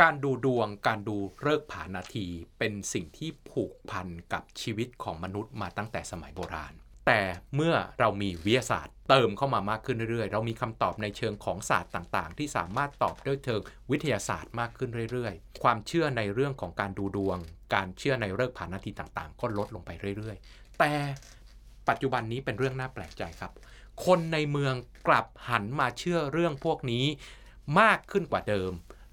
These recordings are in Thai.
การดูดวงการดูเลิกผานาที เป็นสิ่งที่ผูกพันกับชีวิตของมนุษย์มาตั้งแต่สมัยโบราณ แต่เมื่อเรามีวิทยาศาสตร์ เติมเข้ามามากขึ้นเรื่อยๆ เรามีคำตอบในเชิงของศาสตร์ต่างๆ ที่สามารถตอบด้วยเชิงวิทยาศาสตร์มากขึ้นเรื่อยๆ ความเชื่อในเรื่องของการดูดวง การเชื่อในเลิกผานาทีต่างๆ ก็ลดลงไปเรื่อยๆ แต่ปัจจุบันนี้เป็นเรื่องน่าแปลกใจครับ คนในเมืองกลับหันมาเชื่อเรื่องพวกนี้มากขึ้นกว่าเดิม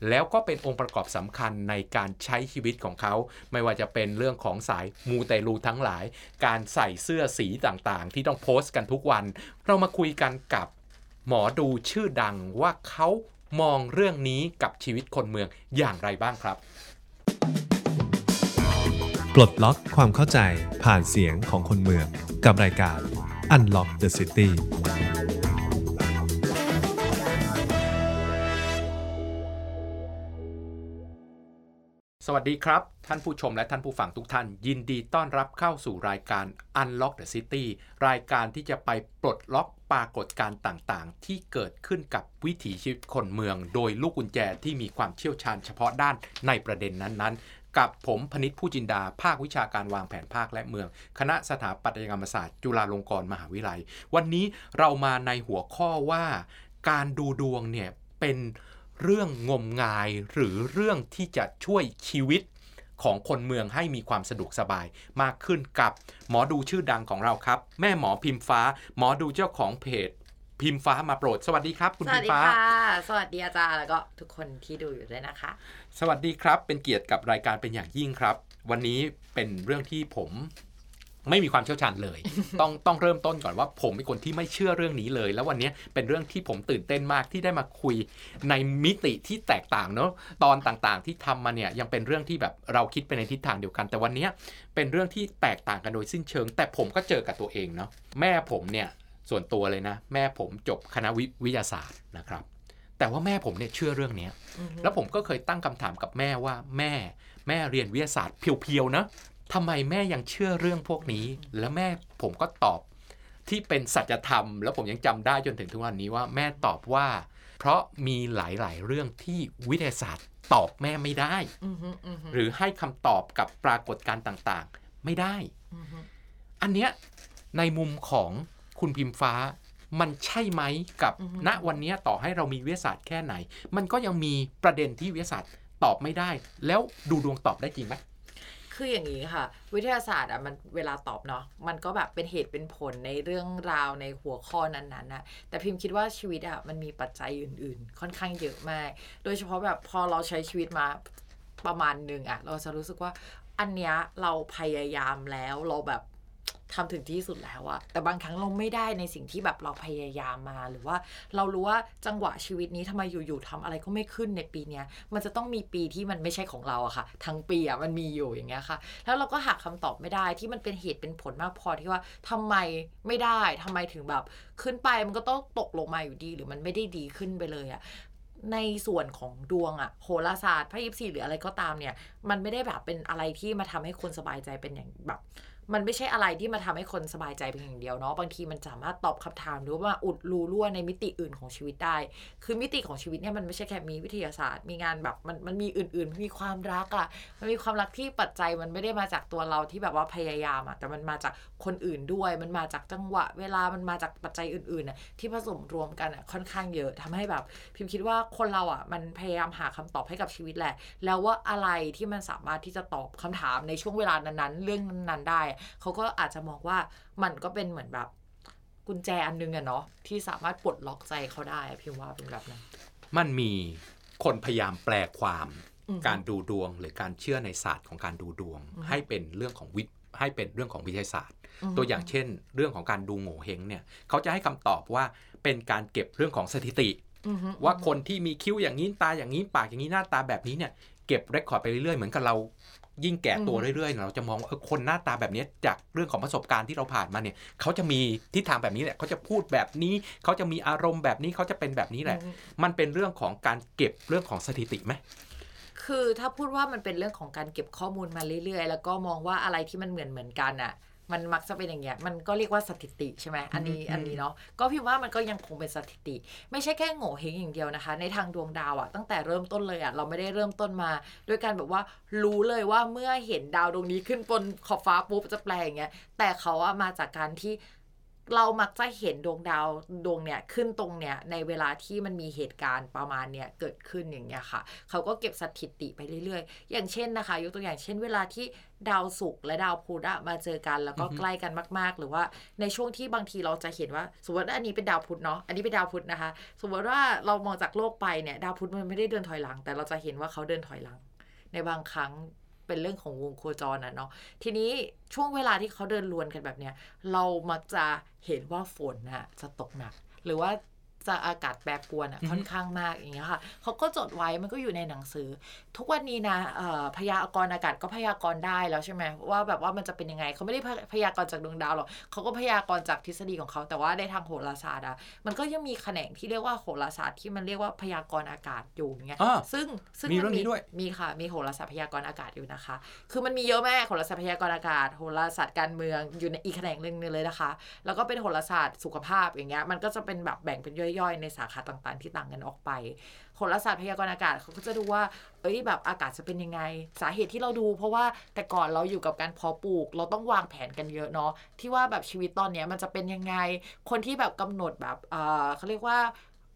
แล้วก็เป็นองค์ประกอบสำคัญในการใช้ชีวิตของเขา ไม่ว่าจะเป็นเรื่องของสายมูเตลูทั้งหลาย การใส่เสื้อสีต่างๆ ที่ต้องโพสต์กันทุกวัน เรามาคุยกันกับหมอดูชื่อดังว่าเขามองเรื่องนี้กับชีวิตคนเมืองอย่างไรบ้างครับปลดล็อกความเข้าใจผ่านเสียงของคนเมือง กับรายการ Unlock the City สวัสดีครับ ท่านผู้ชมและท่านผู้ฟังทุกท่าน ยินดีต้อนรับเข้าสู่รายการ Unlock the City รายการที่จะไปปลดล็อกปรากฏการณ์ต่างๆ ที่เกิดขึ้นกับวิถีชีวิตคนเมือง โดยลูกกุญแจที่มีความเชี่ยวชาญเฉพาะด้านในประเด็นนั้นๆ กับผมพนิษฐ์ผู้จินดา ภาควิชาการวางแผนภาคและเมือง คณะสถาปัตยกรรมศาสตร์ จุฬาลงกรณ์มหาวิทยาลัย วันนี้เรามาในหัวข้อว่า การดูดวงเนี่ยเป็น เรื่องงมงายหรือเรื่องที่จะช่วยชีวิตของคนเมืองให้มีความสะดวกสบายมากขึ้นกับหมอดูชื่อดังของเราครับ แม่หมอพิมฟ้า หมอดูเจ้าของเพจพิมฟ้ามาโปรด สวัสดีครับ คุณสพิวัสมดีฟ้าค่ะ สวัสดีอาจารย์แล้วก็ทุกคนที่ดูอยู่ด้วยนะคะ สวัสดีครับเป็นเกียรติกับรายการเป็นอย่างยิ่งครับ วันนี้เป็นเรื่องที่ผม ไม่มีความเชี่ยวชาญเลย ต้องต้องเริ่มต้นก่อนว่าผมเป็นคนที่ไม่เชื่อเรื่องนี้เลย แล้ววันนี้เป็นเรื่องที่ผมตื่นเต้นมากที่ได้มาคุยในมิติที่แตกต่างเนาะตอนต่างๆ ที่ทำมาเนี่ยยังเป็นเรื่องที่แบบเราคิดไปในทิศทางเดียวกัน แต่วันนี้เป็นเรื่องที่แตกต่างกันโดยสิ้นเชิง แต่ผมก็เจอกับตัวเองเนาะแม่ผมเนี่ยส่วนตัวเลยนะ แม่ผมจบคณะวิวิทยาศาสตร์นะครับ แต่ว่าแม่ผมเนี่ยเชื่อเรื่องเนี้ยแล้วผมก็เคยตั้งคำถามกับแม่ว่าแม่แม่เรียนวิทยาศาสตร์เพียวๆนะ ทำไมแม่ยังเชื่อเรื่องพวกนี้ แล้วแม่ผมก็ตอบที่เป็นสัจธรรม แล้วผมยังจำได้จนถึงทุกวันนี้ว่าแม่ตอบว่า เพราะมีหลาย ๆ เรื่องที่วิทยาศาสตร์ตอบแม่ไม่ได้ หรือให้คำตอบกับปรากฏการณ์ต่างๆ ไม่ได้ อันเนี้ยในมุมของคุณพิมฟ้า มันใช่ไหมกับณวันนี้ต่อให้เรามีวิทยาศาสตร์แค่ไหน มันก็ยังมีประเด็นที่วิทยาศาสตร์ตอบไม่ได้ แล้วดูดวงตอบได้จริงไหม คืออย่างนี้ค่ะ วิทยาศาสตร์อะมันเวลาตอบเนาะมันก็แบบเป็นเหตุเป็นผลในเรื่องราวในหัวข้อนั้นๆนะแต่พิมพ์คิดว่าชีวิตอะมันมีปัจจัยอื่น ๆ ค่อนข้างเยอะมาก โดยเฉพาะแบบพอเราใช้ชีวิตมาประมาณหนึ่งอะ เราจะรู้สึกว่าอันเนี้ยเราพยายามแล้วเราแบบ ทำถึงที่สุดแล้วอะแต่บางครั้งเราไม่ได้ในสิ่งที่แบบเราพยายามมา หรือว่าเรารู้ว่าจังหวะชีวิตนี้ทำไมอยู่ๆทำอะไรก็ไม่ขึ้นในปีเนี้ย มันจะต้องมีปีที่มันไม่ใช่ของเราอะค่ะ ทั้งปีอะมันมีอยู่อย่างเงี้ยค่ะ แล้วเราก็หาคำตอบไม่ได้ที่มันเป็นเหตุเป็นผลมากพอที่ว่าทำไมไม่ได้ทำไมถึงแบบขึ้นไปมันก็ต้องตกลงมาอยู่ดี หรือมันไม่ได้ดีขึ้นไปเลยอะในส่วนของดวงอะโหราศาสตร์ไพ่ยิปซีหรืออะไรก็ตามเนี่ย มันไม่ได้แบบเป็นอะไรที่มาทำให้คนสบายใจเป็นอย่างแบบ มันไม่ใช่อะไรที่มาทำให้คนสบายใจเป็นอย่างเดียวเนาะบางทีมันสามารถตอบคำถาม หรือว่าอุดรูรั่วในมิติอื่นของชีวิตได้ คือมิติของชีวิตเนี่ยมันไม่ใช่แค่มีวิทยาศาสตร์ มีงานแบบมันมันมีอื่นๆมีความรักอะ่ะมันมีความรักที่ปัจจัยมันไม่ได้มาจากตัวเราที่แบบว่าพยายามอะ่ะแต่มันมาจากคนอื่นด้วย มันมาจากจังหวะ เวลามันมาจากปัจจัยอื่นๆน่ะที่ผสมรวมกันอะ่ะค่อนข้างเยอะทำให้แบบพิมคิดว่าคนเราอะมันพยายามหาคำตอบให้กับชีวิตแหละ แล้วว่าอะไรที่มันสามารถที่จะตอบคำถามในช่วงเวลานั้นๆเรื่องนั้นๆได้เขาก็อาจจะมองว่ามันก็เป็นเหมือนแบบกุญแจอันนึงอะเนาะที่สามารถปลดล็อกใจเขาได้อะพิมว่าเป็นแบบนั้นมันมีคนพยายามแปลความอือฮึการดูดวงหรือการเชื่อในศาสตร์ของการดูดวง ให้เป็นเรื่องของวิทย์ให้เป็นเรื่องของวิทยาศาสตร์ ตัวอย่างเช่น เรื่องของการดูโง่เฮงเนี่ยเขาจะให้คำตอบว่าเป็นการเก็บเรื่องของสถิติอือฮึว่าคนที่มีคิ้วอย่างนี้ตาอย่างนี้ปากอย่างนี้หน้าตาแบบนี้เนี่ยเก็บเรคคอร์ดไปเรื่อยๆเหมือนกับเรา ยิ่งแก่ตัวเรื่อยๆ เราจะมองว่าเออคนหน้าตาแบบนี้จากเรื่องของประสบการณ์ที่เราผ่านมาเนี่ยเขาจะมีทิศทางแบบนี้แหละเขาจะพูดแบบนี้เขาจะมีอารมณ์แบบนี้เขาจะเป็นแบบนี้แหละ มันเป็นเรื่องของการเก็บเรื่องของสถิติไหมคือถ้าพูดว่ามันเป็นเรื่องของการเก็บข้อมูลมาเรื่อยๆ แล้วก็มองว่าอะไรที่มันเหมือนเหมือนๆกันอะ มันมักจะเป็นอย่างเงี้ยมันก็เรียกว่าสถิติใช่ไหมอันนี้อืมอันนี้เนาะก็พิมพ์ว่ามันก็ยังคงเป็นสถิติ ไม่ใช่แค่โง่เฮงอย่างเดียวนะคะ ในทางดวงดาวอะตั้งแต่เริ่มต้นเลยอะเราไม่ได้เริ่มต้นมาด้วยการแบบว่ารู้เลยว่าเมื่อเห็นดาวดวงนี้ขึ้นบนขอบฟ้าปุ๊บจะแปลอย่างเงี้ยแต่เขาอะมาจากการที่ เรามักจะเห็นดวงดาวดวงเนี่ยขึ้นตรงเนี่ยในเวลาที่มันมีเหตุการณ์ประมาณเนี่ยเกิดขึ้นอย่างเงี้ยค่ะ เขาก็เก็บสถิติไปเรื่อยๆ อย่างเช่นนะคะ ยกตัวอย่างเช่นเวลาที่ดาวศุกร์และดาวพุธอะมาเจอกันแล้วก็อือฮึใกล้กันมาก ๆ หรือว่าในช่วงที่บางทีเราจะเห็นว่า สมมติว่าอันนี้เป็นดาวพุธเนาะอันนี้เป็นดาวพุธนะคะ สมมติว่าเรามองจากโลกไปเนี่ยดาวพุธมันไม่ได้เดินถอยหลัง แต่เราจะเห็นว่าเขาเดินถอยหลังในบางครั้ง เป็นเรื่องของวงโคจรนะเนาะทีนี้ช่วงเวลาที่เขาเดินลวนกันแบบเนี้ยเรามักจะเห็นว่าฝนน่ะจะตกหนัก หรือว่า อากาศแปรปรวนอะอือฮึค่อนข้างมากอย่างเงี้ยค่ะเขาก็จดไว้มันก็อยู่ในหนังสือ ทุกวันนี้นะเอ่อพยากรณ์อากาศก็พยากรณ์ได้แล้วใช่ไหมว่าแบบว่ามันจะเป็นยังไงเขาไม่ได้พยพยากรณ์จากดวงดาวหรอกเขาก็พยากรณ์จากทฤษฎีของเขาแต่ว่าในทางโหราศาสตร์อะมันก็ยังมีแขนงที่เรียกว่าโหราศาสตร์ที่มันเรียกว่าพยากรณ์อากาศอยู่อย่างเงี้ยอ่าซึ่งซึ่งมีเรื่องนี้ด้วยมีค่ะมีโหราศาสตร์พยากรณ์อากาศอยู่นะคะ คือมันมีเยอะมากโหราศาสตร์พยากรณ์อากาศโหราศาสตร์การเมืองอยู่ในอีกแขนงหนึ่งเลยนะคะ แล้วก็เป็นโหราศาสตร์สุขภาพอย่างเงี้ยมันก็จะเป็นแบบแบ่งเป็นย่อยๆ ในสาขาต่างๆ ที่ต่างกันออกไปโหราศาสตร์พยากรณ์อากาศเขาก็จะดูว่า เอ้ยแบบอากาศจะเป็นยังไง สาเหตุที่เราดู เพราะว่าแต่ก่อนเราอยู่กับการเพาะปลูก เราต้องวางแผนกันเยอะเนาะที่ว่าแบบชีวิตตอนเนี้ยมันจะเป็นยังไง คนที่แบบกำหนดแบบเออเขาเรียกว่า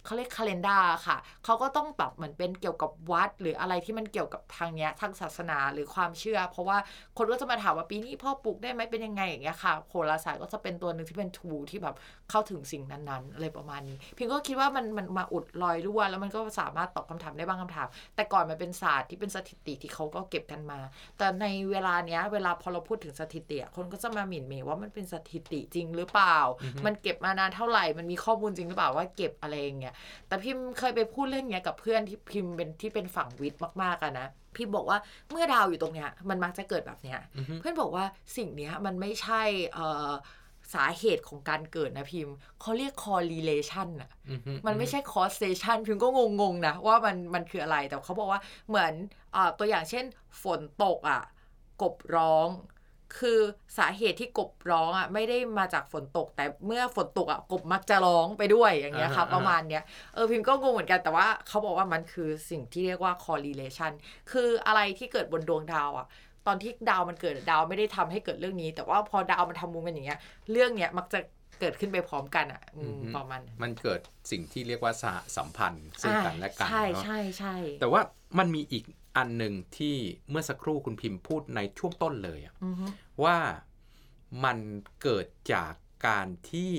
เขาเรียกคาล endar ค่ะ เขาก็ต้องแบบเหมือนเป็นเกี่ยวกับวัด หรืออะไรที่มันเกี่ยวกับทางเนี้ยทางศาสนาหรือความเชื่อ เพราะว่าคนก็จะมาถามว่าปีนี้พ่อปลูกได้ไหมเป็นยังไงอย่างเงี้ยค่ะโหราศาสตร์ก็จะเป็นตัวหนึ่งที่เป็นทูที่แบบเข้าถึงสิ่งนั้นๆอะไรประมาณนี้ พิงก็คิดว่ามันมันมาอุดรอยรั่วแล้วมันก็สามารถตอบคำถามได้บางคำถาม แต่ก่อนมันเป็นศาสตร์ที่เป็นสถิติที่เขาก็เก็บกันมา แต่ในเวลาเนี้ยเวลาพอเราพูดถึงสถิติอะคนก็จะมาหมิ่นเมย์ว่ามันเป็นสถิติจริงหรือเปล่าอือฮึมันเก็บมานานเท่าไหร่มันมีข้อมูลจริงหรือเปล่าว่าเก็บอะไรอย่างเงี้ยแต่พิมเคยไปพูดเรื่องเนี้ยกับเพื่อนที่พิมเป็นที่เป็นฝั่งวิทย์มากๆอะนะพิมบอกว่าเมื่อดาวอยู่ตรงเนี้ยมันมักจะเกิดแบบเนี้ยอือฮึเพื่อนบอกว่าสิ่งเนี้ยมันไม่ใช่เอ่อสาเหตุของการเกิดนะพิมพ์เขาเรียก correlation อะอือฮึมันไม่ใช่ causation พิมก็งงๆนะว่ามันมันคืออะไรแต่เขาบอกว่าเหมือนอาตัวอย่างเช่นฝนตกอะกบร้อง คือสาเหตุที่กบร้องอะไม่ได้มาจากฝนตก แต่เมื่อฝนตกอะกบมักจะร้องไปด้วยอย่างเงี้ยค่ะอ่าฮะประมาณเนี้ยเออพิมก็งงเหมือนกันแต่ว่าเขาบอกว่ามันคือสิ่งที่เรียกว่า correlation คืออะไรที่เกิดบนดวงดาวอะตอนที่ดาวมันเกิดดาวไม่ได้ทำให้เกิดเรื่องนี้ แต่ว่าพอดาวมันทำมุมกันอย่างเงี้ย เรื่องเนี้ยมักจะเกิดขึ้นไปพร้อมกันอะอืมประมาณนั้นมันเกิดสิ่งที่เรียกว่าสหสัมพันธ์ซึ่งกันและกันใช่เนาะใช่ใช่แต่ว่ามันมีอีก อันหนึ่งที่เมื่อสักครู่คุณพิมพ์พูดในช่วงต้นเลยอะอือฮึว่ามันเกิดจากการที่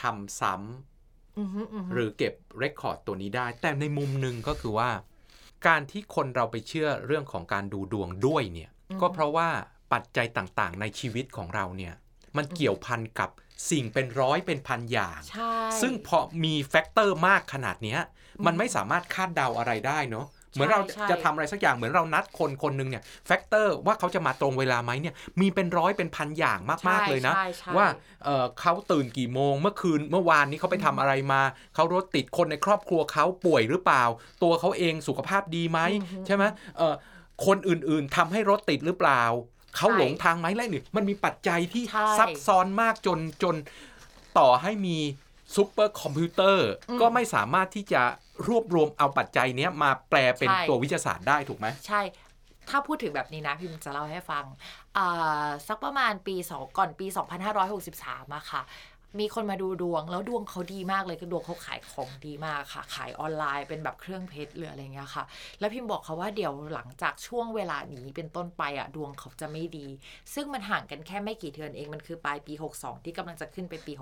ทำซ้ำอือฮึอือฮึหรือเก็บเรคคอร์ดตัวนี้ได้ แต่ในมุมหนึ่งก็คือว่า การที่คนเราไปเชื่อเรื่องของการดูดวงด้วยเนี่ย ก็เพราะว่าปัจจัยต่างๆ ในชีวิตของเราเนี่ย มันเกี่ยวพันกับสิ่งเป็นร้อยเป็นพันอย่างใช่ซึ่งพอมี factor มากขนาดเนี้ยมันไม่สามารถคาดเดาอะไรได้เนาะ เหมือนเราใช่จะทำอะไรสักอย่างเหมือนเรานัดคนคนหนึ่งเนี่ย factor ว่าเขาจะมาตรงเวลาไหมเนี่ยมีเป็นร้อยเป็นพันอย่างมาก ๆ เลยนะใช่ใช่ว่าเอ่อเขาตื่นกี่โมง เมื่อคืนเมื่อวานนี้เขาไปทำอะไรมา เขารถติดคนในครอบครัวเขาป่วยหรือเปล่า ตัวเขาเองสุขภาพดีไหมอือฮึใช่ไหมเอ่อคนอื่นๆทำให้รถติดหรือเปล่า เขาใช่หลงทางไหมอะไรนี่มันมีปัจจัยที่ใช่ซับซ้อนมากจนจนต่อให้มีซูเปอร์คอมพิวเตอร์อืมก็ไม่สามารถที่จะ รวบรวมเอาปัจจัยเนี้ยมาแปลเป็นใช่ตัววิทยาศาสตร์ได้ถูกไหมใช่ ถ้าพูดถึงแบบนี้นะพิมจะเล่าให้ฟังอ่าสักประมาณปีสองก่อนปี 2563อะค่ะ มีคนมาดูดวง แล้วดวงเขาดีมากเลยคือดวงเขาขายของดีมากค่ะ ขายออนไลน์เป็นแบบเครื่องเพชรหรืออะไรเงี้ยค่ะ แล้วพิมบอกเขาว่าเดี๋ยวหลังจากช่วงเวลานี้เป็นต้นไปอะดวงเขาจะไม่ดี ซึ่งมันห่างกันแค่ไม่กี่เดือนเองมันคือปลายปี 62 ที่กำลังจะขึ้นไปปี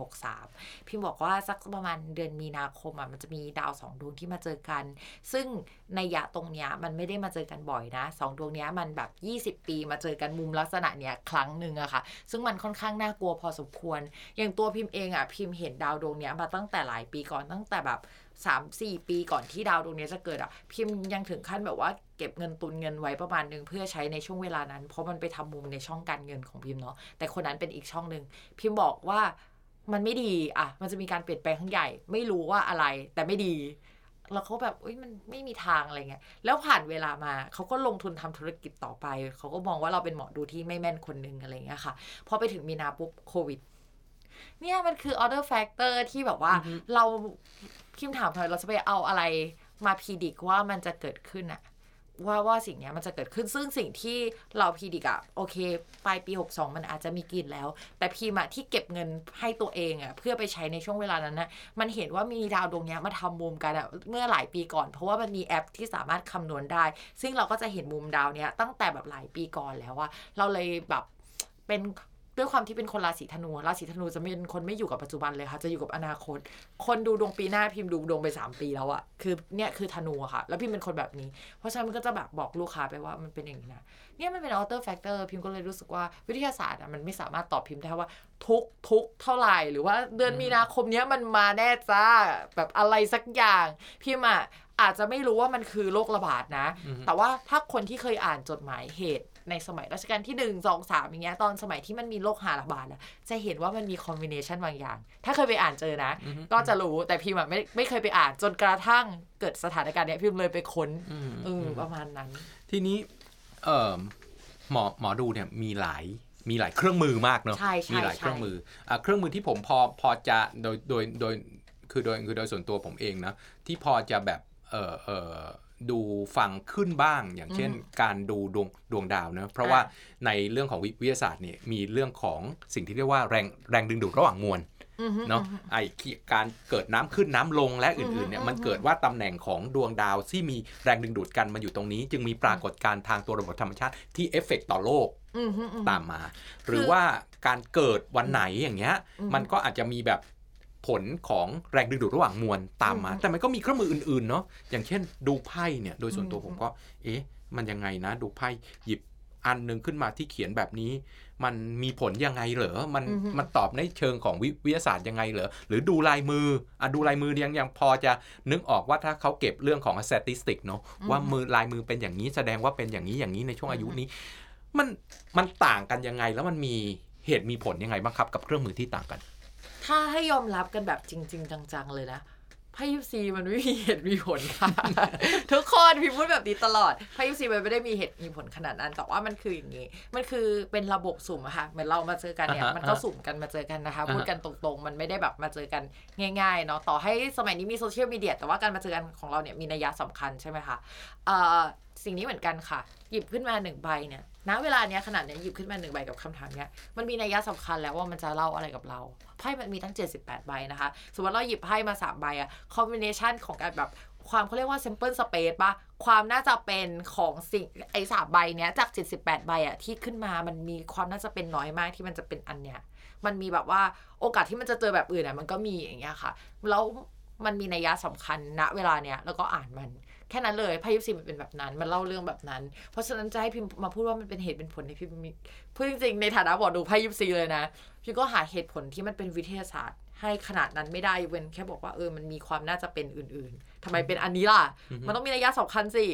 63 พิมบอกว่าสักประมาณเดือนมีนาคมอะมันจะมีดาวสองดวงที่มาเจอกัน ซึ่งในยะตรงเนี้ยมันไม่ได้มาเจอกันบ่อยนะสองดวงเนี้ยมันแบบ 20 ปีมาเจอกันมุมลักษณะเนี้ยครั้งหนึ่งอะค่ะ ซึ่งมันค่อนข้างน่ากลัวพอสมควร อย่างตัวพิมพ์เององอะพิมพ์เห็นดาวดวงเนี้ยมาตั้งแต่หลายปีก่อนตั้งแต่แบบ3 4ปีก่อนที่ดาวดวงนี้จะเกิดอะพิมพ์ยังถึงขั้นแบบว่าเก็บเงินตุนเงินไว้ประมาณนึงเพื่อใช้ในช่วงเวลานั้น เพราะมันไปทำมุมในช่องการเงินของพิมพ์เนาะแต่คนนั้นเป็นอีกช่องหนึ่งพิมพ์บอกว่ามันไม่ดีอะมันจะมีการเปลี่ยนแปลงครั้งใหญ่ ไม่รู้ว่าอะไร แต่ไม่ดีแล้วเขาแบบเอ้ยมันไม่มีทางอะไรเงี้ยแล้วผ่านเวลามาเขาก็ลงทุนทำธุรกิจต่อไปเขาก็มองว่าเราเป็นหมอดูที่ไม่แม่นคนนึงอะไรเงี้ยค่ะพอไปถึงมีนาปุ๊บโควิด เนี่ยมันคือ outer factor ที่แบบว่าอือฮึเราพิมพ์ถามหน่อยเราจะไปเอาอะไรมา predict ว่ามันจะเกิดขึ้นอะว่าว่าสิ่งเนี้ยมันจะเกิดขึ้นซึ่งสิ่งที่เรา predict อะโอเคปลายปี 62 มันอาจจะมีกลิ่นแล้ว แต่พิมพ์อะที่เก็บเงินให้ตัวเองอะเพื่อไปใช้ในช่วงเวลานั้นนะมันเห็นว่ามีดาวดวงเนี้ยมาทำมุมกันอะเมื่อหลายปีก่อน เพราะว่ามันมีแอปที่สามารถคำนวณได้ ซึ่งเราก็จะเห็นมุมดาวเนี้ยตั้งแต่แบบหลายปีก่อนแล้วว่าเราเลยแบบเป็น ด้วยความที่เป็นคนราศีธนูราศีธนูจะเป็นคนไม่อยู่กับปัจจุบันเลยค่ะ จะอยู่กับอนาคต คนดูดวงปีหน้าพิมพ์ดูดวงไป 3 ปีแล้วอะคือเนี่ยคือธนูอะค่ะ แล้วพิมพ์เป็นคนแบบนี้ เพราะฉะนั้นมันก็จะแบบบอกลูกค้าไปว่ามันเป็นอย่างนี้นะเนี่ยมันเป็น outer factor พิมพ์ก็เลยรู้สึกว่าวิทยาศาสตร์อะมันไม่สามารถตอบพิมพ์ได้ว่าทุกทุกเท่าไหร่หรือว่าเดือนมีนาคมเนี้ยมันมาแน่จ้าแบบอะไรสักอย่าง พิมพ์อะอาจจะไม่รู้ว่ามันคือโรคระบาดนะ แต่ว่าถ้าคนที่เคยอ่านจดหมายเหตุ ในสมัยรัชกาลที่หนึ่งสองสามอย่างเงี้ยตอนสมัยที่มันมีโรคหาระบาดอะจะเห็นว่ามันมีคอมบิเนชันบางอย่าง ถ้าเคยไปอ่านเจอนะ ก็จะรู้แต่พิมพ์อะไม่ไม่เคยไปอ่านจนกระทั่งเกิดสถานการณ์เนี้ยพิมพ์เลยไปค้นอืมเออประมาณนั้น ทีนี้เอ่อหมอหมอดูเนี่ยมีหลายมีหลายเครื่องมือมากเนอะใช่ใช่มีหลายใช่เครื่องมืออะเครื่องมือที่ผมพอพอจะโดยโดยโดยคือโดยคือโดยส่วนตัวผมเองนะที่พอจะแบบ เออเออดูฟังขึ้นบ้าง อย่างเช่น การดูดวงดวงดาวเนะเพราะว่าในเรื่องของวิวิทยาศาสตร์เนี่ยมีเรื่องของสิ่งที่เรียกว่าแรงแรงดึงดูดระหว่างมวลอือฮึเนาะไอการเกิดน้ำขึ้นน้ำลงและอื่นๆเนี่ยอืมมันเกิดว่าตำแหน่งของดวงดาวที่มีแรงดึงดูดกันมาอยู่ตรงนี้ จึงมีปรากฏการณ์ทางตัวระบบธรรมชาติที่เอฟเฟกต์ต่อโลกอือฮึอือฮึตามมา หรือว่าการเกิดวันไหนอย่างเงี้ยอืมมันก็อาจจะมีแบบ ผลของแรงดึงดูดระหว่างมวลตามมาอืมแต่มันก็มีเครื่องมืออื่นๆเนาะอย่างเช่นดูไพ่เนี่ยโดยส่วนตัวอืมผมก็ เอ๊ะ มันยังไงนะ ดูไพ่หยิบอันหนึ่งขึ้นมาที่เขียนแบบนี้ มันมีผลยังไงเหรอมันอือฮึมันตอบในเชิงของวิวิทยาศาสตร์ยังไงเหรอหรือดูลายมืออะดูลายมือยังยังพอจะนึกออกว่าถ้าเขาเก็บเรื่องของ statistic เนาะว่ามือลายมือเป็นอย่างนี้แสดงว่าเป็นอย่างนี้อย่างนี้ในช่วงอายุนี้ มันมันต่างกันยังไงแล้วมันมีเหตุมีผลยังไงบ้างครับ กับเครื่องมือที่ต่างกัน ถ้าให้ยอมรับกันแบบจริง ๆ จัง ๆ เลยนะไพ่ยิปซีมันไม่มีเหตุมีผลค่ะ ทุกคนพี่พูดแบบนี้ตลอดไพ่ยิปซีมันไม่ได้มีเหตุมีผลขนาดนั้น แต่ว่ามันคืออย่างนี้ มันคือเป็นระบบสุ่มอะค่ะเหมือนเรามาเจอกันเนี่ยอ่าฮะมันก็สุ่มกันมาเจอกันนะคะอ่าฮะพูดกันตรงๆ มันไม่ได้แบบมาเจอกันง่ายๆเนาะต่อให้สมัยนี้มีโซเชียลมีเดียแต่ว่าการมาเจอกันของเราเนี่ยมีนัยยะสำคัญใช่ไหมคะเอ่อสิ่งนี้เหมือนกันค่ะ หยิบขึ้นมาหนึ่งใบเนี่ยณเวลาเนี้ยขนาดเนี้ยหยิบขึ้นมาหนึ่งใบกับคำถามเนี้ยมันมีนัยยะสำคัญแล้วว่ามันจะเล่าอะไรกับเราไพ่มันมีตั้ง 78 ใบนะคะ สมมติเราหยิบไพ่มา3ใบอะคอมบิเนชันของการแบบความเขาเรียกว่า sample space ปะความน่าจะเป็นของสิ่งไอ้สามใบเนี้ยจาก 78 ใบอะที่ขึ้นมามันมีความน่าจะเป็นน้อยมากที่มันจะเป็นอันเนี้ยมันมีแบบว่าโอกาสที่มันจะเจอแบบอื่นอะมันก็มีอย่างเงี้ยค่ะแล้วมันมีนัยยะสำคัญณเวลาเนี้ยแล้วก็อ่านมัน แค่นั้นเลยไพ่ยิปซีมันเป็นแบบนั้น มันเล่าเรื่องแบบนั้น เพราะฉะนั้นจะให้พิมพ์มาพูดว่ามันเป็นเหตุเป็นผลในพิมพ์มีพูดจริงๆในฐานะบอดูไพ่ยิปซีเลยนะพิมก็หาเหตุผลที่มันเป็นวิทยาศาสตร์ ให้ขนาดนั้นไม่ได้เว้นแค่บอกว่าเออมันมีความน่าจะเป็นอื่น ๆทำไมเป็นอันนี้ล่ะ มันต้องมีนัยยะสำคัญสิ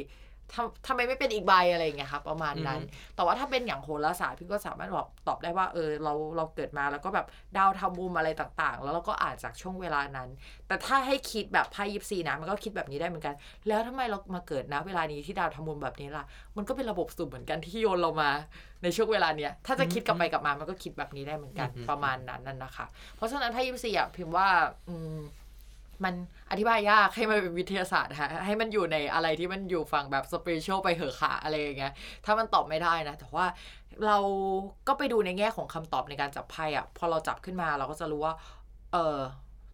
ทำทำไมไม่เป็นอีกใบอะไรอย่างเงี้ยค่ะประมาณนั้น แต่ว่าถ้าเป็นอย่างโหราศาสตร์พิมพ์ก็สามารถบอกตอบได้ว่าเออเราเราเกิดมาแล้วก็แบบดาวทำมุมอะไรต่างๆ แล้วเราก็อ่านจากช่วงเวลานั้น แต่ถ้าให้คิดแบบไพ่ยิปซีนะมันก็คิดแบบนี้ได้เหมือนกัน แล้วทำไมเรามาเกิดนะ เวลานี้ที่ดาวทำมุมแบบนี้ล่ะ มันก็เป็นระบบสุ่มเหมือนกันที่โยนเรามาในช่วงเวลาเนี้ยถ้าจะคิดกลับไปกลับมามันก็คิดแบบนี้ได้เหมือนกันอืมประมาณนั้นนั่นนะคะ เพราะฉะนั้นไพ่ยิปซีอะพิมพ์ว่าอืม มันอธิบายยากให้มันเป็นวิทยาศาสตร์ฮะให้มันอยู่ในอะไรที่มันอยู่ฝั่งแบบ spiritual ไปเหอะค่ะอะไรอย่างเงี้ยถ้ามันตอบไม่ได้นะ แต่ว่าเราก็ไปดูในแง่ของคำตอบในการจับไพ่อะพอเราจับขึ้นมาเราก็จะรู้ว่า เออ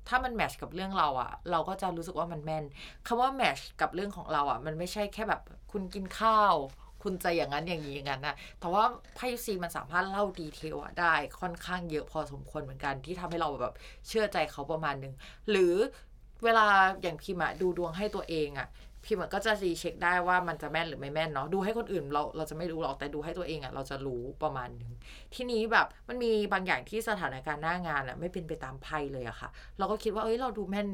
ถ้ามันแมชกับเรื่องเราอะเราก็จะรู้สึกว่ามันแม่นคำว่าแมชกับเรื่องของเราอะมันไม่ใช่แค่แบบคุณกินข้าว คุณจะอย่างนั้นอย่างนี้อย่างนั้นนะแต่ว่าไพ่ซีมันสามารถเล่าดีเทลอะได้ค่อนข้างเยอะพอสมควรเหมือนกันที่ทำให้เราแบบเชื่อใจเขาประมาณหนึ่งหรือ เวลาอย่างพิมอะดูดวงให้ตัวเองอะพิมอะก็จะรีเช็คได้ว่ามันจะแม่นหรือไม่แม่นเนาะดูให้คนอื่นเราเราจะไม่รู้หรอกแต่ดูให้ตัวเองอะเราจะรู้ประมาณนึงทีนี้แบบมันมีบางอย่างที่สถานการณ์หน้างานอะไม่เป็นไปตามไพ่เลยอะค่ะ เราก็คิดว่าเอ้ยเราดูแม่น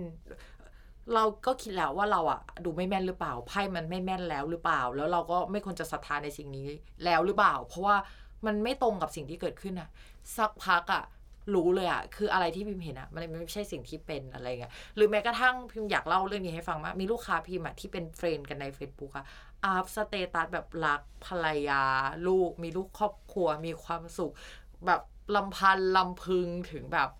เราก็คิดแล้วว่าเราอะดูไม่แม่นหรือเปล่าไพ่มันไม่แม่นแล้วหรือเปล่า แล้วเราก็ไม่ควรจะศรัทธาในสิ่งนี้แล้วหรือเปล่า เพราะว่ามันไม่ตรงกับสิ่งที่เกิดขึ้นอะสักพักอะ รู้เลยอะคืออะไรที่พิมพ์เห็นอะมันไม่ใช่สิ่งที่เป็นอะไรเงี้ยหรือแม้กระทั่งพิมพ์อยากเล่าเรื่องนี้ให้ฟังมากมีลูกค้าพิมพ์อะที่เป็นเฟรนกันใน Facebook อะอัพ status แบบรักภรรยา ลูกมีลูกครอบครัว มีความสุข แบบรำพันรำพึงถึงแบบ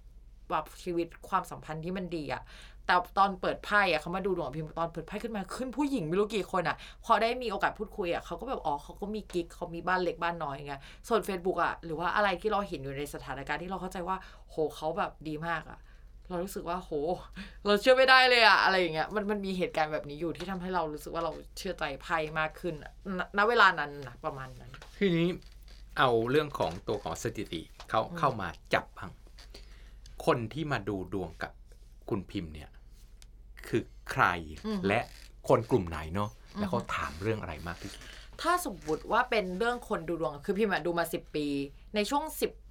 แบบชีวิตความสัมพันธ์ที่มันดีอะ แต่ตอนเปิดไพ่อะเขามาดูดวงพิมพ์ตอนเปิดไพ่ขึ้นมาขึ้นผู้หญิงไม่รู้กี่คนอะพอได้มีโอกาสพูดคุยอะเขาก็แบบอ๋อเขาก็มีกิ๊กเขามีบ้านเล็กบ้านน้อยไงส่วน Facebook อะหรือว่าอะไรที่เราเห็นอยู่ในสถานการณ์ที่เราเข้าใจว่า โหเขาแบบดีมากอะเรารู้สึกว่าโห เราเชื่อไม่ได้เลยอะอะไรอย่างเงี้ยมันมันมีเหตุการณ์แบบนี้อยู่ที่ทำให้เรารู้สึกว่าเราเชื่อใจไพ่มากขึ้นณเวลานั้นนะประมาณนั้นทีนี้เอาเรื่องของตัวของสถิติเขาเข้ามาจับบ้างคนที่มาดูดวงกับคุณพิมพ์เนี่ย คือใครและคนกลุ่มไหนเนาะแล้วเขาถามเรื่องอะไรมากที่สุดถ้าสมมติว่าเป็นเรื่องคนดูดวงคือพิมพ์อะดูมา10ปี ในช่วง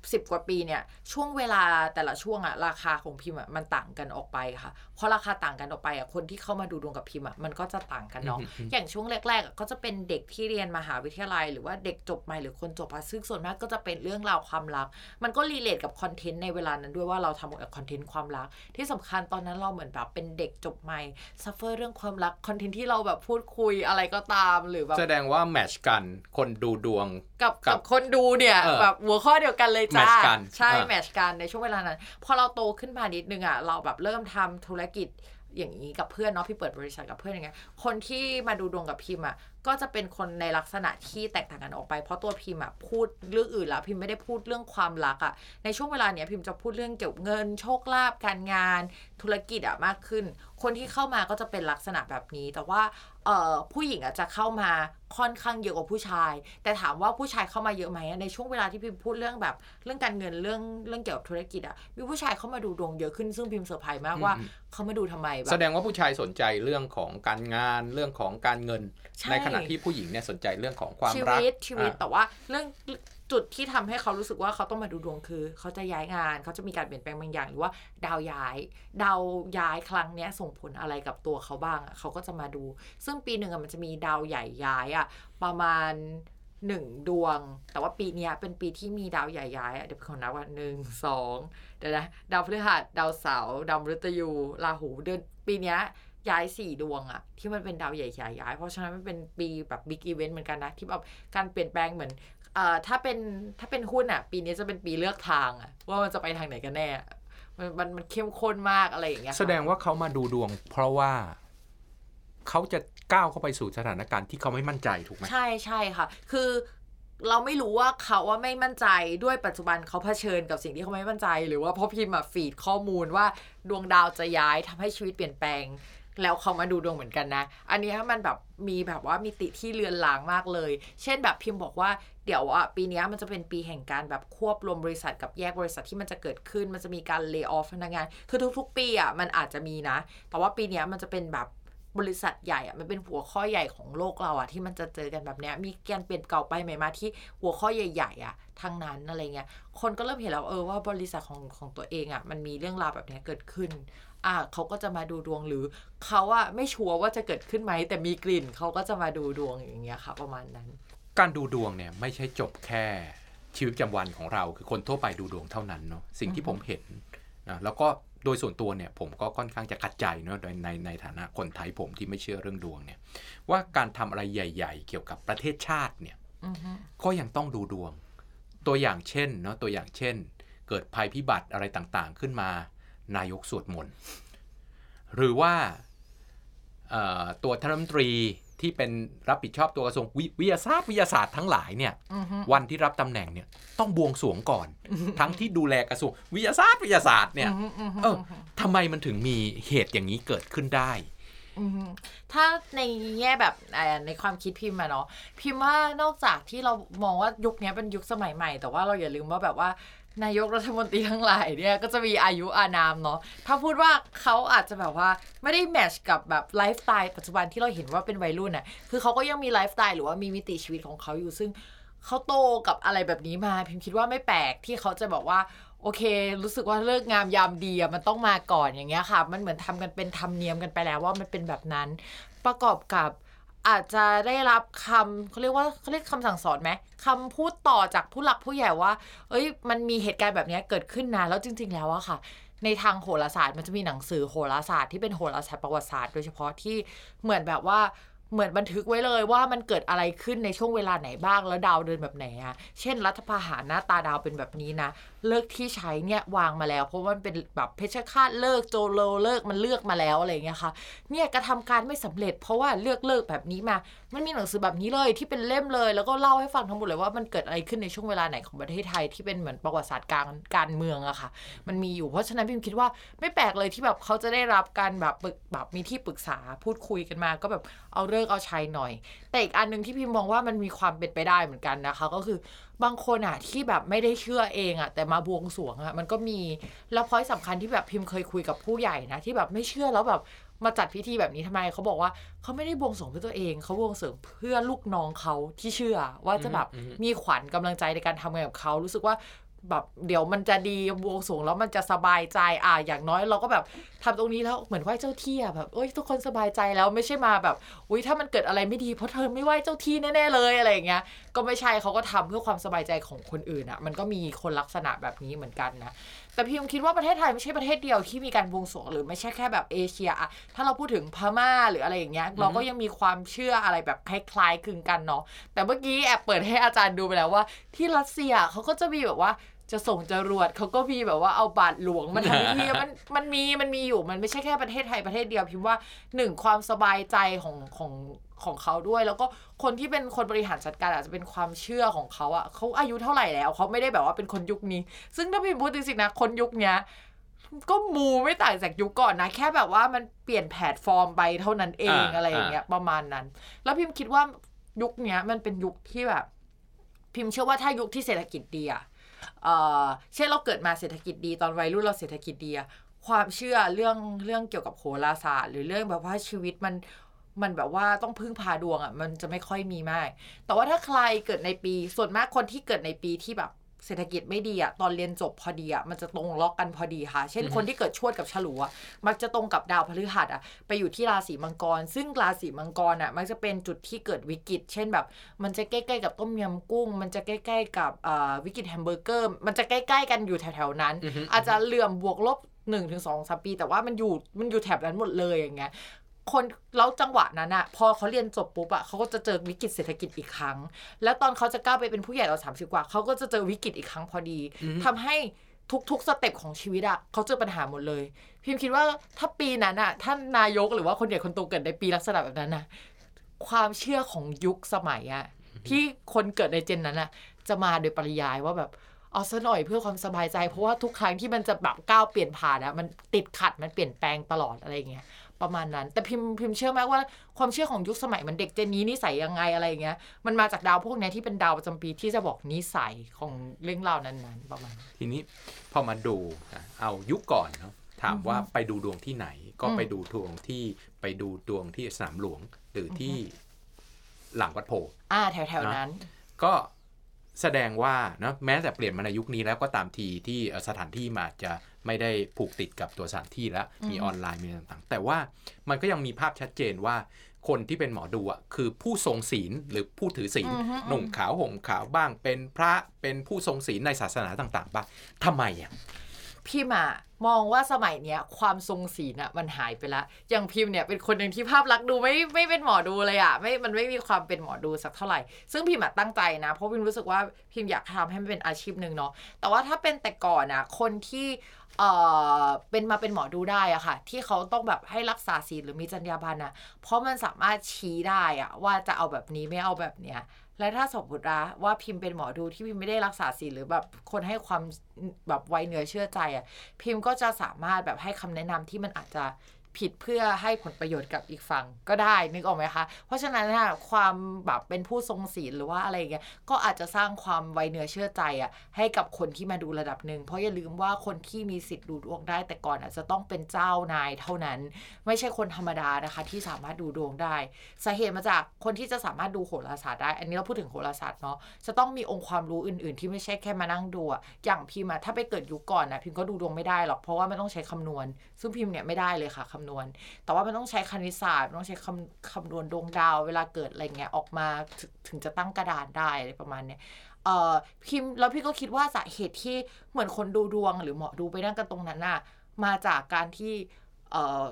10 10กว่าปีเนี่ยช่วงเวลาแต่ละช่วงอะราคาของพิมพ์อะมันต่างกันออกไปค่ะเพราะราคาต่างกันออกไปอะคนที่เข้ามาดูดวงกับพิมพ์อะมันก็จะต่างกันเนาะอืมอืมอย่างช่วงแรกๆอะก็จะเป็นเด็กที่เรียนมหาวิทยาลัย หรือว่าเด็กจบใหม่หรือคนจบอะซึ่งส่วนมากก็จะเป็นเรื่องราวความรัก มันก็ relate กับ content ในเวลานั้นด้วยว่าเราทำกับ content ความรัก ที่สำคัญตอนนั้นเราเหมือนแบบเป็นเด็กจบใหม่ suffer เรื่องความรัก content ที่เราแบบพูดคุยอะไรก็ตามหรือแบบแสดงว่าแมทชกันคนดูดวงกับกักับบคนดูเนี่ยเออแบบหัวข้อเดียวกันเลยจ้าแมทช์กันใช่เออแมทช์กันในช่วงเวลานั้น พอเราโตขึ้นมานิดนึงอะเราแบบเริ่มทำธุรกิจอย่างนี้กับเพื่อนเนาะพี่เปิดบริษัทกับเพื่อนอย่างเงี้ยคนที่มาดูดวงกับพิมพ์อะก็จะเป็นคนในลักษณะที่แตกต่างกันออกไป เพราะตัวพิมพ์อะพูดเรื่องอื่นแล้วพิมพ์ไม่ได้พูดเรื่องความรักอะในช่วงเวลาเนี้ยพิมพ์จะพูดเรื่องเกี่ยวกับเงินโชคลาภการงาน ธุรกิจอะมากขึ้น คนที่เข้ามาก็จะเป็นลักษณะแบบนี้ แต่ว่าเอ่อผู้หญิงอาจจะเข้ามาค่อนข้างเยอะกว่าผู้ชาย แต่ถามว่าผู้ชายเข้ามาเยอะไหมในช่วงเวลาที่พิมพ์พูดเรื่องแบบ เรื่องการเงินเรื่องเรื่องเกี่ยวกับธุรกิจอะมีผู้ชายเข้ามาดูดวงเยอะขึ้นซึ่งพิมพ์ไพรส์มากว่าอืมเขามาดูทำไมแบบแสดงว่าผู้ชายสนใจเรื่องของการงานเรื่องของการเงินใช่ในขณะที่ผู้หญิงเนี่ยสนใจเรื่องของความชีรักวิตชีวิตอะแต่ว่าเรื่อง จุดที่ทำให้เขารู้สึกว่าเขาต้องมาดูดวงคือ เขาจะย้ายงาน เขาจะมีการเปลี่ยนแปลงบางอย่างหรือว่า ดาวย้าย ดาวย้ายครั้งเนี้ยส่งผลอะไรกับตัวเขาบ้างอะเขาก็จะมาดู ซึ่งปีหนึ่งมันจะมีดาวใหญ่ย้ายอะประมาณหนึ่งดวง แต่ว่าปีนี้เป็นปีที่มีดาวใหญ่ย้ายอะเดี๋ยวขอนับว่าหนึ่งสองเดี๋ยวนะดาวพฤหัสดาวเสาร์ดาวมฤตยูราหูเดือนปีนี้ย้ายสี่ดวงอะที่มันเป็นดาวใหญ่ๆย้าย เพราะฉะนั้นมันเป็นปีแบบบิ๊กอีเวนต์เหมือนกันนะ ที่แบบการเปลี่ยนแปลงเหมือน ถ้าเป็นถ้าเป็นหุ้นอะปีนี้จะเป็นปีเลือกทางอะว่ามันจะไปทางไหนกันแน่ มันมันมันเข้มข้นมากอะไรอย่างเงี้ยค่ะแสดงว่าเขามาดูดวง เพราะว่าเขาจะก้าวเข้าไปสู่สถานการณ์ที่เขาไม่มั่นใจถูกไหมใช่ใช่ค่ะ คือเราไม่รู้ว่าเขาว่าไม่มั่นใจด้วยปัจจุบันเขาเผชิญกับสิ่งที่เขาไม่มั่นใจ หรือว่าเพราะพิมพ์อะฟีดข้อมูลว่าดวงดาวจะย้ายทำให้ชีวิตเปลี่ยนแปลง แล้วเขามาดูดวงเหมือนกันนะ อันนี้มันแบบมีแบบว่ามีติที่เลือนลางมากเลย เช่นแบบพิมพ์บอกว่า เดี๋ยวอะปีนี้มันจะเป็นปีแห่งการแบบควบรวมบริษัทกับแยกบริษัทที่มันจะเกิดขึ้น มันจะมีการเลิกออฟพนักงาน คือทุก ๆ ปีอะมันอาจจะมีนะ แต่ว่าปีนี้มันจะเป็นแบบบริษัทใหญ่อะมันเป็นหัวข้อใหญ่ของโลกเราอะที่มันจะเจอกันแบบเนี้ยมีการเปลี่ยนเก่าไปใหม่มาที่หัวข้อใหญ่ ๆอะทั้งนั้นอะไรเงี้ยคนก็เริ่มเห็นแล้วเออว่าบริษัทของของตัวเองอะมันมีเรื่องราวแบบนี้เกิดขึ้นอะเขาก็จะมาดูดวงหรือเขาอะไม่ชัวร์ว่าจะเกิดขึ้นไหมแต่มีกลิ่นเขาก็จะมาดูดวงอย่างเงี้ยค่ะ ประมาณนั้น การดูดวงเนี่ยไม่ใช่จบแค่ชีวิตประจำวันของเรา คือคนทั่วไปดูดวงเท่านั้นเนาะสิ่งที่ผมเห็นนะแล้วก็โดยส่วนตัวเนี่ยผมก็ค่อนข้างจะขัดใจเนาะโดยในในฐานะคนไทยผมที่ไม่เชื่อเรื่องดวงเนี่ยว่าการทำอะไรใหญ่ ๆ เกี่ยวกับประเทศชาติเนี่ยอือฮึก็ยังต้องดูดวง ตัวอย่างเช่นเนาะตัวอย่างเช่น เกิดภัยพิบัติอะไรต่างๆ ขึ้นมา นายกสวดมนต์หรือว่าเอ่อตัวท่านรัฐมนตรี ที่เป็นรับผิดชอบตัวกระทรวงวิวิทยาศาสตร์วิทยาศาสตร์ทั้งหลายเนี่ยอือฮึวันที่รับตำแหน่งเนี่ยต้องบวงสรวงก่อน ทั้งที่ดูแลกระทรวงวิทยาศาสตร์วิทยาศาสตร์เนี่ยอือฮึอือฮึเออทำไมมันถึงมีเหตุอย่างนี้เกิดขึ้นได้อือฮึถ้าในแง่แบบเอ่อในความคิดพิมพ์อะเนาะพิมพ์ว่านอกจากที่เรามองว่ายุคนี้เป็นยุคสมัยใหม่ แต่ว่าเราอย่าลืมว่าแบบว่า นายกรัฐมนตรีทั้งหลายเนี่ยก็จะมีอายุอานามเนาะถ้าพูดว่าเขาอาจจะแบบว่าไม่ได้แมชกับแบบไลฟ์สไตล์ปัจจุบันที่เราเห็นว่าเป็นวัยรุ่นอะคือเขาก็ยังมีไลฟ์สไตล์หรือว่ามีมิติชีวิตของเขาอยู่ซึ่งเขาโตกับอะไรแบบนี้มาพิมคิดว่าไม่แปลกที่เขาจะบอกว่าโอเค รู้สึกว่าเลิกงามยามดีอะมันต้องมาก่อนอย่างเงี้ยค่ะ มันเหมือนทำกันเป็นธรรมเนียมกันไปแล้วว่ามันเป็นแบบนั้น ประกอบกับ อาจจะได้รับคำเขาเรียกว่าเขาเรียกคำสั่งสอนไหมคำพูดต่อจากผู้หลักผู้ใหญ่ว่า เอ้ย มันมีเหตุการณ์แบบนี้เกิดขึ้นนะแล้วจริง ๆ แล้วอะค่ะ ในทางโหราศาสตร์มันจะมีหนังสือโหราศาสตร์ที่เป็นโหราศาสตร์ประวัติศาสตร์โดยเฉพาะที่เหมือนแบบว่าเหมือนบันทึกไว้เลยว่ามันเกิดอะไรขึ้นในช่วงเวลาไหนบ้างแล้วดาวเดินแบบไหนอะเช่น รัฐประหารหน้าตาดาวเป็นแบบนี้นะ เลิกที่ใช้เนี่ยวางมาแล้ว เพราะมันเป็นแบบเพชฌฆาตเลิกโจโลเลิกมันเลือกมาแล้วอะไรอย่างเงี้ยค่ะเนี่ยกระทำการไม่สำเร็จ เพราะว่าเลือกเลิกแบบนี้มา มันมีหนังสือแบบนี้เลยที่เป็นเล่มเลย แล้วก็เล่าให้ฟังทั้งหมดเลยว่ามันเกิดอะไรขึ้นในช่วงเวลาไหนของประเทศไทยที่เป็นเหมือนประวัติศาสตร์การการเมืองอะค่ะ มันมีอยู่เพราะฉะนั้นพิมคิดว่าไม่แปลกเลยที่แบบเขาจะได้รับการแบบปรึกแบบมีที่ปรึกษาพูดคุยกันมา ก็แบบเอาเลิกเอาใชัยหน่อย แต่อีกอันหนึ่งที่พิมมองว่ามันมีความเป็นไปได้เหมือนกันนะคะ ก็คือ บางคนอะที่แบบไม่ได้เชื่อเองอะแต่มาบวงสรวงอะมันก็มีแล้วพอยสำคัญที่แบบพิมเคยคุยกับผู้ใหญ่นะที่แบบไม่เชื่อแล้วแบบมาจัดพิธีแบบนี้ทำไมเขาบอกว่าเขาไม่ได้บวงสรวงเพื่อตัวเองเขาบวงสรวงเพื่อลูกน้องเขาที่เชื่อ ว่าจะแบบอืมอืมมีขวัญกำลังใจในการทำงานกับเขารู้สึกว่า แบบเดี๋ยวมันจะดีบวงสูงแล้วมันจะสบายใจอะอย่างน้อยเราก็แบบทำตรงนี้แล้วเหมือนไหว้เจ้าที่อะแบบโอ้ยทุกคนสบายใจแล้วไม่ใช่มาแบบอุ้ยถ้ามันเกิดอะไรไม่ดีเพราะเธอไม่ไหว้เจ้าที่แน่ๆเลยอะไรอย่างเงี้ยก็ไม่ใช่เขาก็ทำเพื่อความสบายใจของคนอื่นอะมันก็มีคนลักษณะแบบนี้เหมือนกันนะ แต่พิมคิดว่าประเทศไทยไม่ใช่ประเทศเดียวที่มีการบวงสรวงหรือไม่ใช่แค่แบบเอเชียอะถ้าเราพูดถึงพม่าหรืออะไรอย่างเงี้ยเราก็ยังมีความเชื่ออะไรแบบคล้ายๆคลึงกันเนาะแต่เมื่อกี้แอบเปิดให้อาจารย์ดูไปแล้วว่า ที่รัสเซียเขาก็จะมีแบบว่า จะส่งจรวดเขาก็มีแบบว่าเอาบาทหลวงมาทำพิธีมันมันมีมันมีอยู่มันไม่ใช่แค่ประเทศไทยประเทศเดียวพิมพ์ว่าหนึ่งความสบายใจของของของเขาด้วย แล้วก็คนที่เป็นคนบริหารจัดการอาจจะเป็นความเชื่อของเขาอะเขาอายุเท่าไหร่แล้วเขาไม่ได้แบบว่าเป็นคนยุคนี้ ซึ่งถ้าพิมพ์พูดจริงๆนะคนยุคเนี้ยก็มูไม่ต่างจากยุคก่อนนะ แค่แบบว่ามันเปลี่ยนแพลตฟอร์มไปเท่านั้นเองอ่าอะไรอย่างเงี้ยประมาณนั้น แล้วพิมพ์คิดว่ายุคเนี้ยมันเป็นยุคที่แบบ พิมพ์เชื่อว่าถ้ายุคที่เศรษฐกิจดีอะ เออเช่นเราเกิดมาเศรษฐกิจดีตอนวัยรุ่นเราเศรษฐกิจดีความเชื่อเรื่องเรื่องเกี่ยวกับโหราศาสตร์ หรือเรื่องแบบว่าชีวิตมันมันแบบว่าต้องพึ่งพาดวงอะมันจะไม่ค่อยมีมาก แต่ว่าถ้าใครเกิดในปีส่วนมากคนที่เกิดในปีที่แบบ เศรษฐกิจไม่ดีอะตอนเรียนจบพอดีอะมันจะตรงล็อกกันพอดีค่ะ เช่นอือฮึคนที่เกิดชวดกับฉลูอะมักจะตรงกับดาวพฤหัสอะไปอยู่ที่ราศีมังกร ซึ่งราศีมังกรอะมักจะเป็นจุดที่เกิดวิกฤต เช่นแบบ มันจะใกล้ๆกับต้มยำกุ้ง มันจะใกล้ๆกับอ่าวิกฤตแฮมเบอร์เกอร์ มันจะใกล้ๆกันอยู่แถวๆนั้นอือฮึอาจจะเหลื่อมบวกลบหนึ่งถึงสองสามปีแต่ว่ามันอยู่มันอยู่แถบนั้นหมดเลยอย่างเงี้ย คนแล้วจังหวะนั้นอะพอเขาเรียนจบปุ๊บอะเขาก็จะเจอวิกฤตเศรษฐกิจอีกครั้ง แล้วตอนเขาจะก้าวไปเป็นผู้ใหญ่เราสามสิบกว่าเขาก็จะเจอวิกฤตอีกครั้งพอดีอืมทำให้ทุกๆสเต็ปของชีวิตอะเขาเจอปัญหาหมดเลย พิมคิดว่าถ้าปีนั้นอะท่านนายกหรือว่าคนใหญ่คนโตเกิดในปีลักษณะแบบนั้นนะความเชื่อของยุคสมัยอะที่คนเกิดในเจนนั้นอะจะมาโดยปริยายว่าแบบเอาซะหน่อยเพื่อความสบายใจ เพราะว่าทุกครั้งที่มันจะแบบก้าวเปลี่ยนผ่านอะมันติดขัดมันเปลี่ยนแปลงตลอดอะไรอย่างเงี้ย ประมาณนั้น แต่พิมพ์พิมพ์เชื่อไหมว่าความเชื่อของยุคสมัยมันเด็กเจนนี้นิสัยยังไงอะไรอย่างเงี้ยมันมาจากดาวพวกเนี้ยที่เป็นดาวประจำปีที่จะบอกนิสัยของเรื่องราวนั้นๆประมาณนั้นทีนี้พอมาดูนะเอายุคก่อนเนาะถามว่าไปดูดวงที่ไหน ก็อืมไปดูดวงที่ไปดูดวงที่สนามหลวงหรือที่หลังวัดโพธิ์อ่าแถวๆนั้น ก็ แสดงว่านะแม้แต่เปลี่ยนมาในยุคนี้แล้วก็ตามทีที่เอ่อสถานที่มาอาจจะไม่ได้ผูกติดกับตัวสถานที่แล้วมีอืมออนไลน์มีต่างๆ แต่ว่ามันก็ยังมีภาพชัดเจนว่าคนที่เป็นหมอดูอะคือผู้ทรงศีลหรือผู้ถือศีลอือฮึหนุ่มขาวห่มขาวบ้าง เป็นพระเป็นผู้ทรงศีลในศาสนาต่างๆบ้างทำไมอะ พิมอะมองว่าสมัยเนี้ยความทรงศีลอะมันหายไปละอย่างพิมพ์เนี่ยเป็นคนหนึ่งที่ภาพลักษณ์ดูไม่ไม่เป็นหมอดูเลยอะไม่มันไม่มีความเป็นหมอดูสักเท่าไหร่ ซึ่งพิมพ์อะตั้งใจนะเพราะพิมรู้สึกว่าพิมอยากทำให้มันเป็นอาชีพหนึ่งเนาะแต่ว่าถ้าเป็นแต่ก่อนอะคนที่ เออเป็นมาเป็นหมอดูได้อะค่ะ ที่เขาต้องแบบให้รักษาศีลหรือมีจรรยาบรรณอะเพราะมันสามารถชี้ได้อะว่าจะเอาแบบนี้ไม่เอาแบบเนี้ยและถ้าสมมตินะว่าพิมพ์เป็นหมอดูที่พิมพ์ไม่ได้รักษาศีลหรือแบบคนให้ความแบบไวเนื้อเชื่อใจอะ่ะพิมพ์ก็จะสามารถแบบให้คำแนะนำที่มันอาจจะ ผิดเพื่อให้ผลประโยชน์กับอีกฝั่งก็ได้นึกออกไหมคะ เพราะฉะนั้นนะความแบบเป็นผู้ทรงศีลหรือว่าอะไรอย่างเงี้ยก็อาจจะสร้างความไวเนื้อเชื่อใจอะ่ะให้กับคนที่มาดูระดับหนึ่งเพราะอย่าลืมว่าคนที่มีสิทธิ์ดูดวงได้ แต่ก่อนอาจจะต้องเป็นเจ้านายเท่านั้น ไม่ใช่คนธรรมดานะคะ ที่สามารถดูดวงได้สาเหตุมาจากคนที่จะสามารถดูโหราศาสตร์ได้ อันนี้เราพูดถึงโหราศาสตร์เนาะจะต้องมีองค์ความรู้อื่น ๆ ที่ไม่ใช่แค่มานั่งดูอะอย่างพิมพ์อะถ้าไปเกิดยุคก่อนนะพิมพ์ก็ดูดวงไม่ได้หรอกเพราะว่ามันต้องใช้คำนวณ ซึ่งพิมพ์เนี่ยไม่ได้เลยค่ะคำนวณำนวณแต่ว่ามันต้องใช้คณิตศาสตร์ต้องใช้คำคำนวณดวงดาว เวลาเกิดอะไรเงี้ยออกมาถึงจะตั้งกระดานได้อะไรประมาณเนี้ยเออพิมพ์แล้วพี่ก็คิดว่าสาเหตุที่เหมือนคนดูดวงหรือหมอดูไปนั่งกันตรงนั้นน่ะมาจากการที่เออ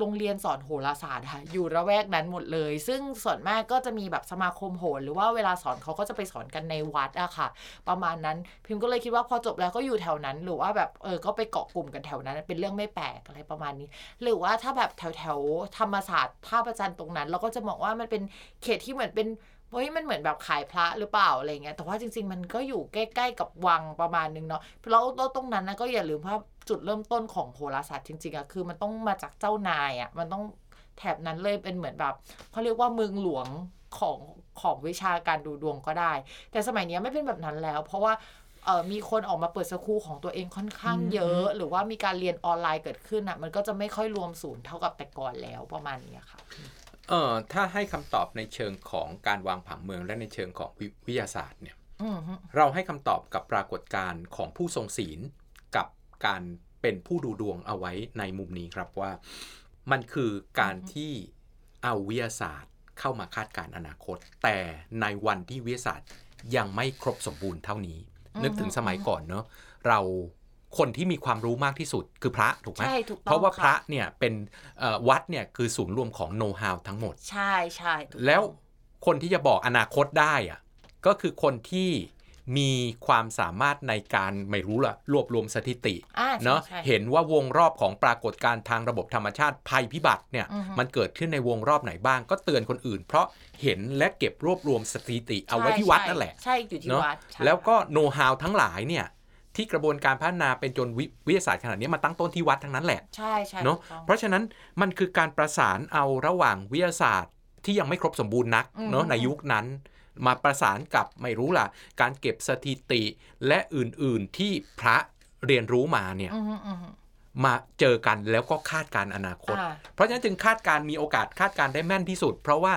โรงเรียนสอนโหราศาสตร์ค่ะอยู่ระแวกนั้นหมดเลย ซึ่งส่วนมากก็จะมีแบบสมาคมโหรหรือว่าเวลาสอนเขาก็จะไปสอนกันในวัดอะค่ะ ประมาณนั้น พิมพ์ก็เลยคิดว่าพอจบแล้วก็อยู่แถวนั้น หรือว่าแบบเออก็ไปเกาะกลุ่มกันแถวนั้น เป็นเรื่องไม่แปลกอะไรประมาณนี้ หรือว่าถ้าแบบแถวแถวธรรมศาสตร์ท่าประจันตรงนั้น เราก็จะมองว่ามันเป็นเขตที่เหมือนเป็นเฮ้ยมันเหมือนแบบขายพระหรือเปล่าอะไรเงี้ยแต่ว่าจริง ๆ มันก็อยู่ใกล้ ๆ กับวังประมาณนึงเนาะแล้วแล้วตรงนั้นนะก็อย่าลืมว่า จุดเริ่มต้นของโหราศาสตร์จริงๆอะคือมันต้องมาจากเจ้านายอะมันต้องแถบนั้นเลยเป็นเหมือนแบบเขาเรียกว่าเมืองหลวงของของวิชาการดูดวงก็ได้ แต่สมัยเนี้ยไม่เป็นแบบนั้นแล้ว เพราะว่าเออมีคนออกมาเปิดสคูลของตัวเองค่อนข้างเยอะ หรือว่ามีการเรียนออนไลน์เกิดขึ้นอะ มันก็จะไม่ค่อยรวมศูนย์เท่ากับแต่ก่อนแล้วประมาณนี้ค่ะเออถ้าให้คำตอบในเชิงของการวางผังเมืองและในเชิงของวิวิทยาศาสตร์เนี่ยอืมฮึเราให้คำตอบกับปรากฏการณ์ของผู้ทรงศีล กับการเป็นผู้ดูดวงเอาไว้ในมุมนี้ครับว่ามันคือการที่เอาวิทยาศาสตร์เข้ามาคาดการณ์อนาคต แต่ในวันที่วิทยาศาสตร์ยังไม่ครบสมบูรณ์เท่านี้ นึกถึงสมัยก่อนเนอะเราคนที่มีความรู้มากที่สุดคือพระถูกไหมใช่ถูกต้องเพราะว่าค่พระเนี่ยเป็นเอ่อวัดเนี่ยคือศูนย์รวมของโน้ตฮาวทั้งหมด ใช่ใช่ถูกต้องแล้วคนที่จะบอกอนาคตได้อะก็คือคนที่ มีความสามารถในการไม่รู้ละรวบรวมสถิติอ่าใช่เนาะใช่เห็นว่าวงรอบของปรากฏการณ์ทางระบบธรรมชาติภัยพิบัติเนี่ยอือฮึมันเกิดขึ้นในวงรอบไหนบ้าง ก็เตือนคนอื่น เพราะเห็นและเก็บรวบรวมสถิติเอาไว้ที่วัดนั่นแหละใช่อยู่ที่เนาะวัดใช่แล้วก็โน้ตฮาวทั้งหลายเนี่ยที่กระบวนการพัฒนาเป็นจนวิวิทยาศาสตร์ขนาดนี้มาตั้งต้นที่วัดทั้งนั้นแหละ ใช่ใช่เนาะถูกต้องเพราะฉะนั้นมันคือการประสานเอาระหว่างวิทยาศาสตร์ที่ยังไม่ครบสมบูรณ์นักอืมเนาะในยุคนั้น มาประสานกับไม่รู้ล่ะ การเก็บสถิติและอื่นๆที่พระเรียนรู้มาเนี่ยอืมฮึอืมฮึมาเจอกันแล้วก็คาดการณ์อนาคตอ่าเพราะฉะนั้นจึงคาดการณ์มีโอกาสคาดการณ์ได้แม่นที่สุด เพราะว่า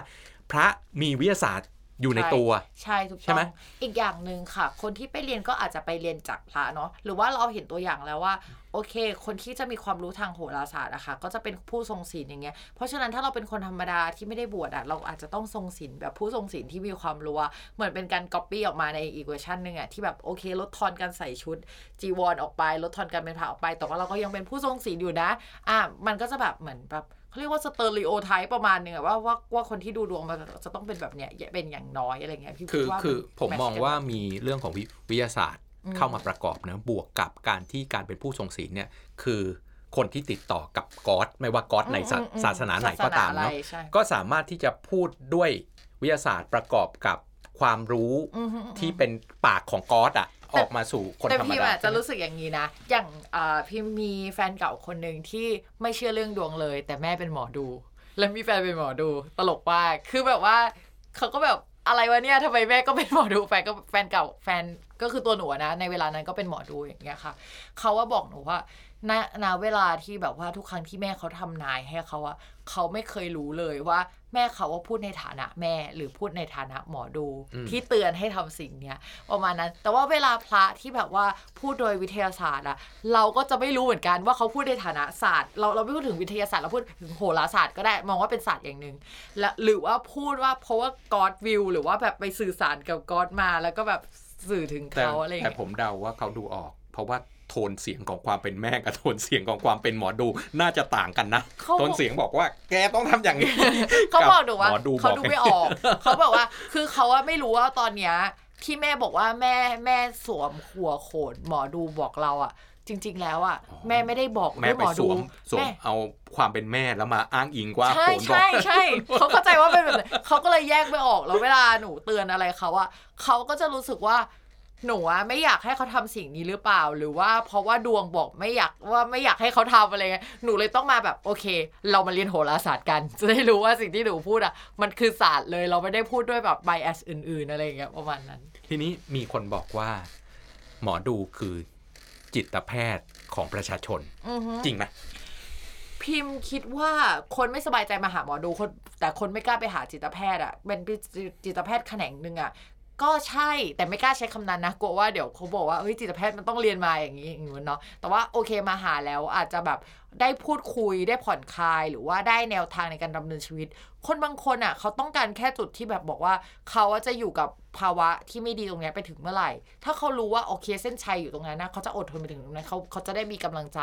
พระมีวิทยาศาสตร์ อยู่ในตัว ใช่ถูกใช่ต้อไหมงอีกอย่างหนึ่งค่ะ คนที่ไปเรียนก็อาจจะไปเรียนจากพระเนาะหรือว่าเราเห็นตัวอย่างแล้วว่า โอเค คนที่จะมีความรู้ทางโหราศาสตร์อะค่ะก็จะเป็นผู้ทรงศีลอย่างเงี้ยเพราะฉะนั้นถ้าเราเป็นคนธรรมดาที่ไม่ได้บวชอะเราอาจจะต้องทรงศีลแบบผู้ทรงศีลที่มีความรู้อะเหมือนเป็นการก๊อปปี้ออกมาในอีกเวอร์ชันหนึ่งอะที่แบบโอเคลดทอนการใส่ชุด จีวรออกไปลดทอนการเป็นพระออกไปแต่ว่าเราก็ยังเป็นผู้ทรงศีลอยู่นะอะมันก็จะแบบเหมือนแบบ เขาเรียกว่า stereotype ประมาณหนึ่งอะว่าว่าว่าคนที่ดูดวงมันจะต้องเป็นแบบเนี้ยเป็นอย่างน้อยอะไรเงี้ยพี่คือดว่าคือมันผมแทช์มองกันว่ามีเรื่องของวิวิทยาศาสตร์อืมเข้ามาประกอบนะบวกกับการที่การเป็นผู้ทรงศีลเนี่ยคือคนที่ติดต่อกับก๊อดไม่ว่าก๊อดในศาอืมอืมศาสนาไหนก็ตามศสอเนาะไรใช่ก็สามารถที่จะพูดด้วยวิทยาศาสตร์ประกอบกับความรู้อืมอืมอืมที่เป็นปากของก๊อดอะ ออกมาสู่คนแต่ธรรมพี่ดาอะจะรู้สึกอย่างนี้นะ อย่างอ่าพี่มีแฟนเก่าคนหนึ่งที่ไม่เชื่อเรื่องดวงเลย แต่แม่เป็นหมอดู แล้วมีแฟนเป็นหมอดู ตลกมากคือแบบว่าเขาก็แบบอะไรวะเนี่ยทำไมแม่ก็เป็นหมอดูแฟนก็แฟนเก่าแฟนก็คือตัวหนูอะนะ ในเวลานั้นก็เป็นหมอดูอย่างเงี้ยค่ะเขาว่าบอกหนูว่าณณเวลาที่แบบว่าทุกครั้งที่แม่เขาทำนายให้เขาอะเขาไม่เคยรู้เลยว่า แม่เขาว่าพูดในฐานะแม่หรือพูดในฐานะหมอดูอืมที่เตือนให้ทำสิ่งเนี้ยประมาณนั้น แต่ว่าเวลาพระที่แบบว่าพูดโดยวิทยาศาสตร์อะเราก็จะไม่รู้เหมือนกันว่าเขาพูดในฐานะศาสตร์ เราเราไม่พูดถึงวิทยาศาสตร์เราพูดถึงโหราศาสตร์ก็ได้มองว่าเป็นศาสตร์อย่างหนึ่งและหรือว่าพูดว่าเพราะว่า God will หรือว่าแบบไปสื่อสารกับ God มาแล้วก็แบบสื่อถึงแต่เขาอะไรอย่างแต่เงี้ยผมเดาว่าเขาดูออก เพราะว่า โทนเสียงของความเป็นแม่กับโทนเสียงของความเป็นหมอดูน่าจะต่างกันนะเขาโทนเสียงบอกว่า แกต้องทำอย่างนี้เขาบอกหนูว่าหมอดูเขาบอกดูไม่ออกเขาบอกว่าคือเขาว่าไม่รู้ว่าตอนเนี้ยที่แม่บอกว่าแม่แม่สวมหัวโขนหมอดูบอกเราอะจริง ๆ แล้วอะแม่ไม่ได้บอกแม่ด้วยไปหมอสดูวมสวมแม่เอาความเป็นแม่แล้วมาอ้างอิงว่าใช่โหนบอกใช่ใช่เขาเข้าใจว่าเป็นแบบนั้นเขาก็เลยแยกไม่ออกแล้วเวลาหนูเตือนอะไรเขาอะเขาก็จะรู้สึกว่า หนูอะไม่อยากให้เขาทำสิ่งนี้หรือเปล่า หรือว่าเพราะว่าดวงบอกไม่อยากว่าไม่อยากให้เขาทำอะไรเงี้ยหนูเลยต้องมาแบบโอเค เรามาเรียนโหราศาสตร์กัน จะได้รู้ว่าสิ่งที่หนูพูดอะมันคือศาสตร์เลยเราไม่ได้พูดด้วยแบบไบแอสอื่น ๆ อะไรอย่างเงี้ยประมาณนั้น ทีนี้มีคนบอกว่า หมอดูคือจิตแพทย์ของประชาชนอือฮึจริงไหมพิมพ์คิดว่าคนไม่สบายใจมาหาหมอดูคนแต่คนไม่กล้าไปหาจิตแพทย์อะเป็นจิตแพทย์แขนงหนึ่งอะ ก็ใช่แต่ไม่กล้าใช้คำนั้นนะกลัวว่าเดี๋ยวเขาบอกว่าเฮ้ยจิตแพทย์มันต้องเรียนมาอย่างนี้อย่างนู้นเนาะแต่ว่าโอเคมาหาแล้วอาจจะแบบ ได้พูดคุยได้ผ่อนคลาย หรือว่าได้แนวทางในการดำเนินชีวิต คนบางคนอะ เขาต้องการแค่จุดที่แบบบอกว่า เขาจะอยู่กับภาวะที่ไม่ดีตรงนี้ไปถึงเมื่อไหร่ ถ้าเขารู้ว่าโอเคเส้นชัยอยู่ตรงนั้นนะเขาจะอดทนไปถึงตรงนั้นเขาเขาจะได้มีกำลังใจ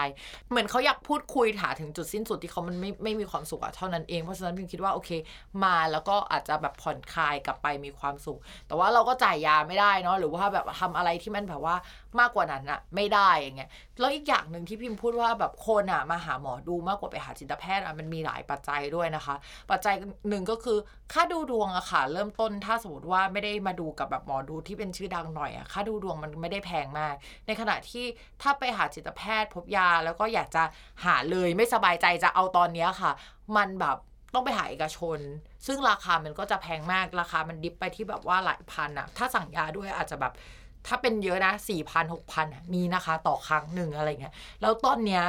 เหมือนเขาอยากพูดคุยถาถึงจุดสิ้นสุดที่เขามันไม่ไม่มีความสุขอะเท่านั้นเองเพราะฉะนั้นพิมคิดว่าโอเค มาแล้วก็อาจจะแบบผ่อนคลายกลับไปมีความสุข แต่ว่าเราก็จ่ายยาไม่ได้เนาะหรือว่าแบบทำอะไรที่มันแบบว่ามากกว่านั้นอะไม่ได้อย่างเงี้ยแล้วอีกอย่างหนึ่งที่พิมพูดว่าแบบคนอะมาหาหมอดูมากกว่าไปหาจิตแพทย์อะมันมีหลายปัจจัยด้วยนะคะ ปัจจัยหนึ่งก็คือค่าดูดวงอะค่ะ เริ่มต้นถ้าสมมติว่าไม่ได้มาดูกับแบบหมอดูที่เป็นชื่อดังหน่อยอะค่าดูดวงมันไม่ได้แพงมาก ในขณะที่ถ้าไปหาจิตแพทย์ พบยาแล้วก็อยากจะหาเลยไม่สบายใจจะเอาตอนเนี้ยค่ะ มันแบบต้องไปหาเอกชน ซึ่งราคามันก็จะแพงมากราคามันดิฟไปที่แบบว่าหลายพันอะถ้าสั่งยาด้วยอาจจะแบบถ้าเป็นเยอะนะสี่พันหกพันมีนะคะ ต่อครั้งหนึ่งอะไรเงี้ยแล้วตอนเนี้ย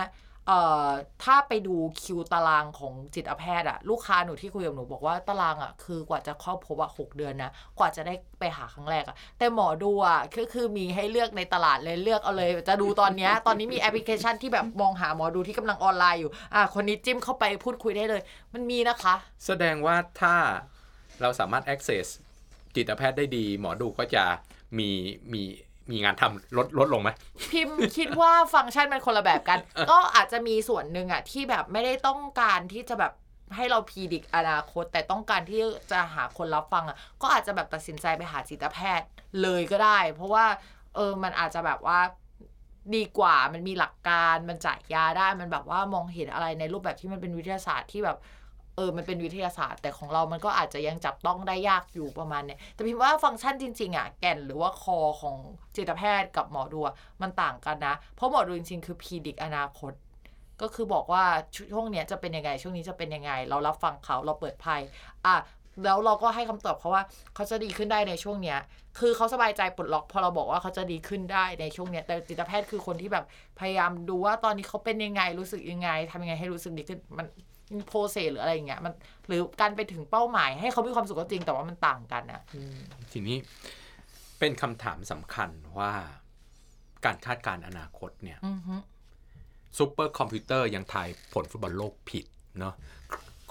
เอ่อถ้าไปดูคิวตารางของจิตแพทย์อะลูกค้าหนูที่คุยกับหนูบอกว่าตารางอะคือกว่าจะเข้าพบอะหกเดือนนะกว่าจะได้ไปหาครั้งแรกอะแต่หมอดูอะก็คือมีให้เลือกในตลาดเลยเลือกเอาเลย จะดูตอนเนี้ยตอนนี้มีแอปพลิเคชันที่แบบมองหาหมอดูที่กำลังออนไลน์อยู่อะคนนี้จิ้มเข้าไปพูดคุยได้เลย มันมีนะคะ แสดงว่าถ้าเราสามารถ access จิตแพทย์ได้ดี หมอดูก็จะมีมี มีงานทำลดลดลงไหมพิมพ์คิดว่าฟังก์ชันมันคนละแบบกัน ก็อาจจะมีส่วนหนึ่งอะที่แบบไม่ได้ต้องการที่จะแบบให้เราพีดิกอนาคต แต่ต้องการที่จะหาคนรับฟังอะก็อาจจะแบบตัดสินใจไปหาจิตแพทย์เลยก็ได้ เพราะว่าเออมันอาจจะแบบว่าดีกว่ามันมีหลักการมันจ่ายยาได้มันแบบว่ามองเห็นอะไรในรูปแบบที่มันเป็นวิทยาศาสตร์ที่แบบ เออมันเป็นวิทยาศาสตร์ แต่ของเรามันก็อาจจะยังจับต้องได้ยากอยู่ประมาณเนี้ยแต่พิมพ์ว่าฟังก์ชันจริงๆอะแก่นหรือว่าคอของจิตแพทย์กับหมอดูมันต่างกันนะ เพราะหมอดูจริงๆคือ predict อนาคต ก็คือบอกว่าช่วงเนี้ยจะเป็นยังไง ช่วงนี้จะเป็นยังไง เรารับฟังเขาเราเปิดไพ่อะแล้วเราก็ให้คำตอบเขาว่าเขาจะดีขึ้นได้ในช่วงเนี้ย คือเขาสบายใจปลดล็อกพอเราบอกว่าเขาจะดีขึ้นได้ในช่วงเนี้ย แต่จิตแพทย์คือคนที่แบบพยายามดูว่าตอนนี้เขาเป็นยังไงรู้สึกยังไงทำยังไงให้รู้สึกดีขึ้นมัน process หรืออะไรอย่างเงี้ยมันหรือการไปถึงเป้าหมาย ให้เขามีความสุขก็จริงแต่ว่ามันต่างกันอะอืมทีนี้เป็นคำถามสำคัญว่าการคาดการณ์อนาคตเนี่ยอือฮึซูเปอร์คอมพิวเตอร์ยังทายผลฟุตบอลโลกผิดเนาะ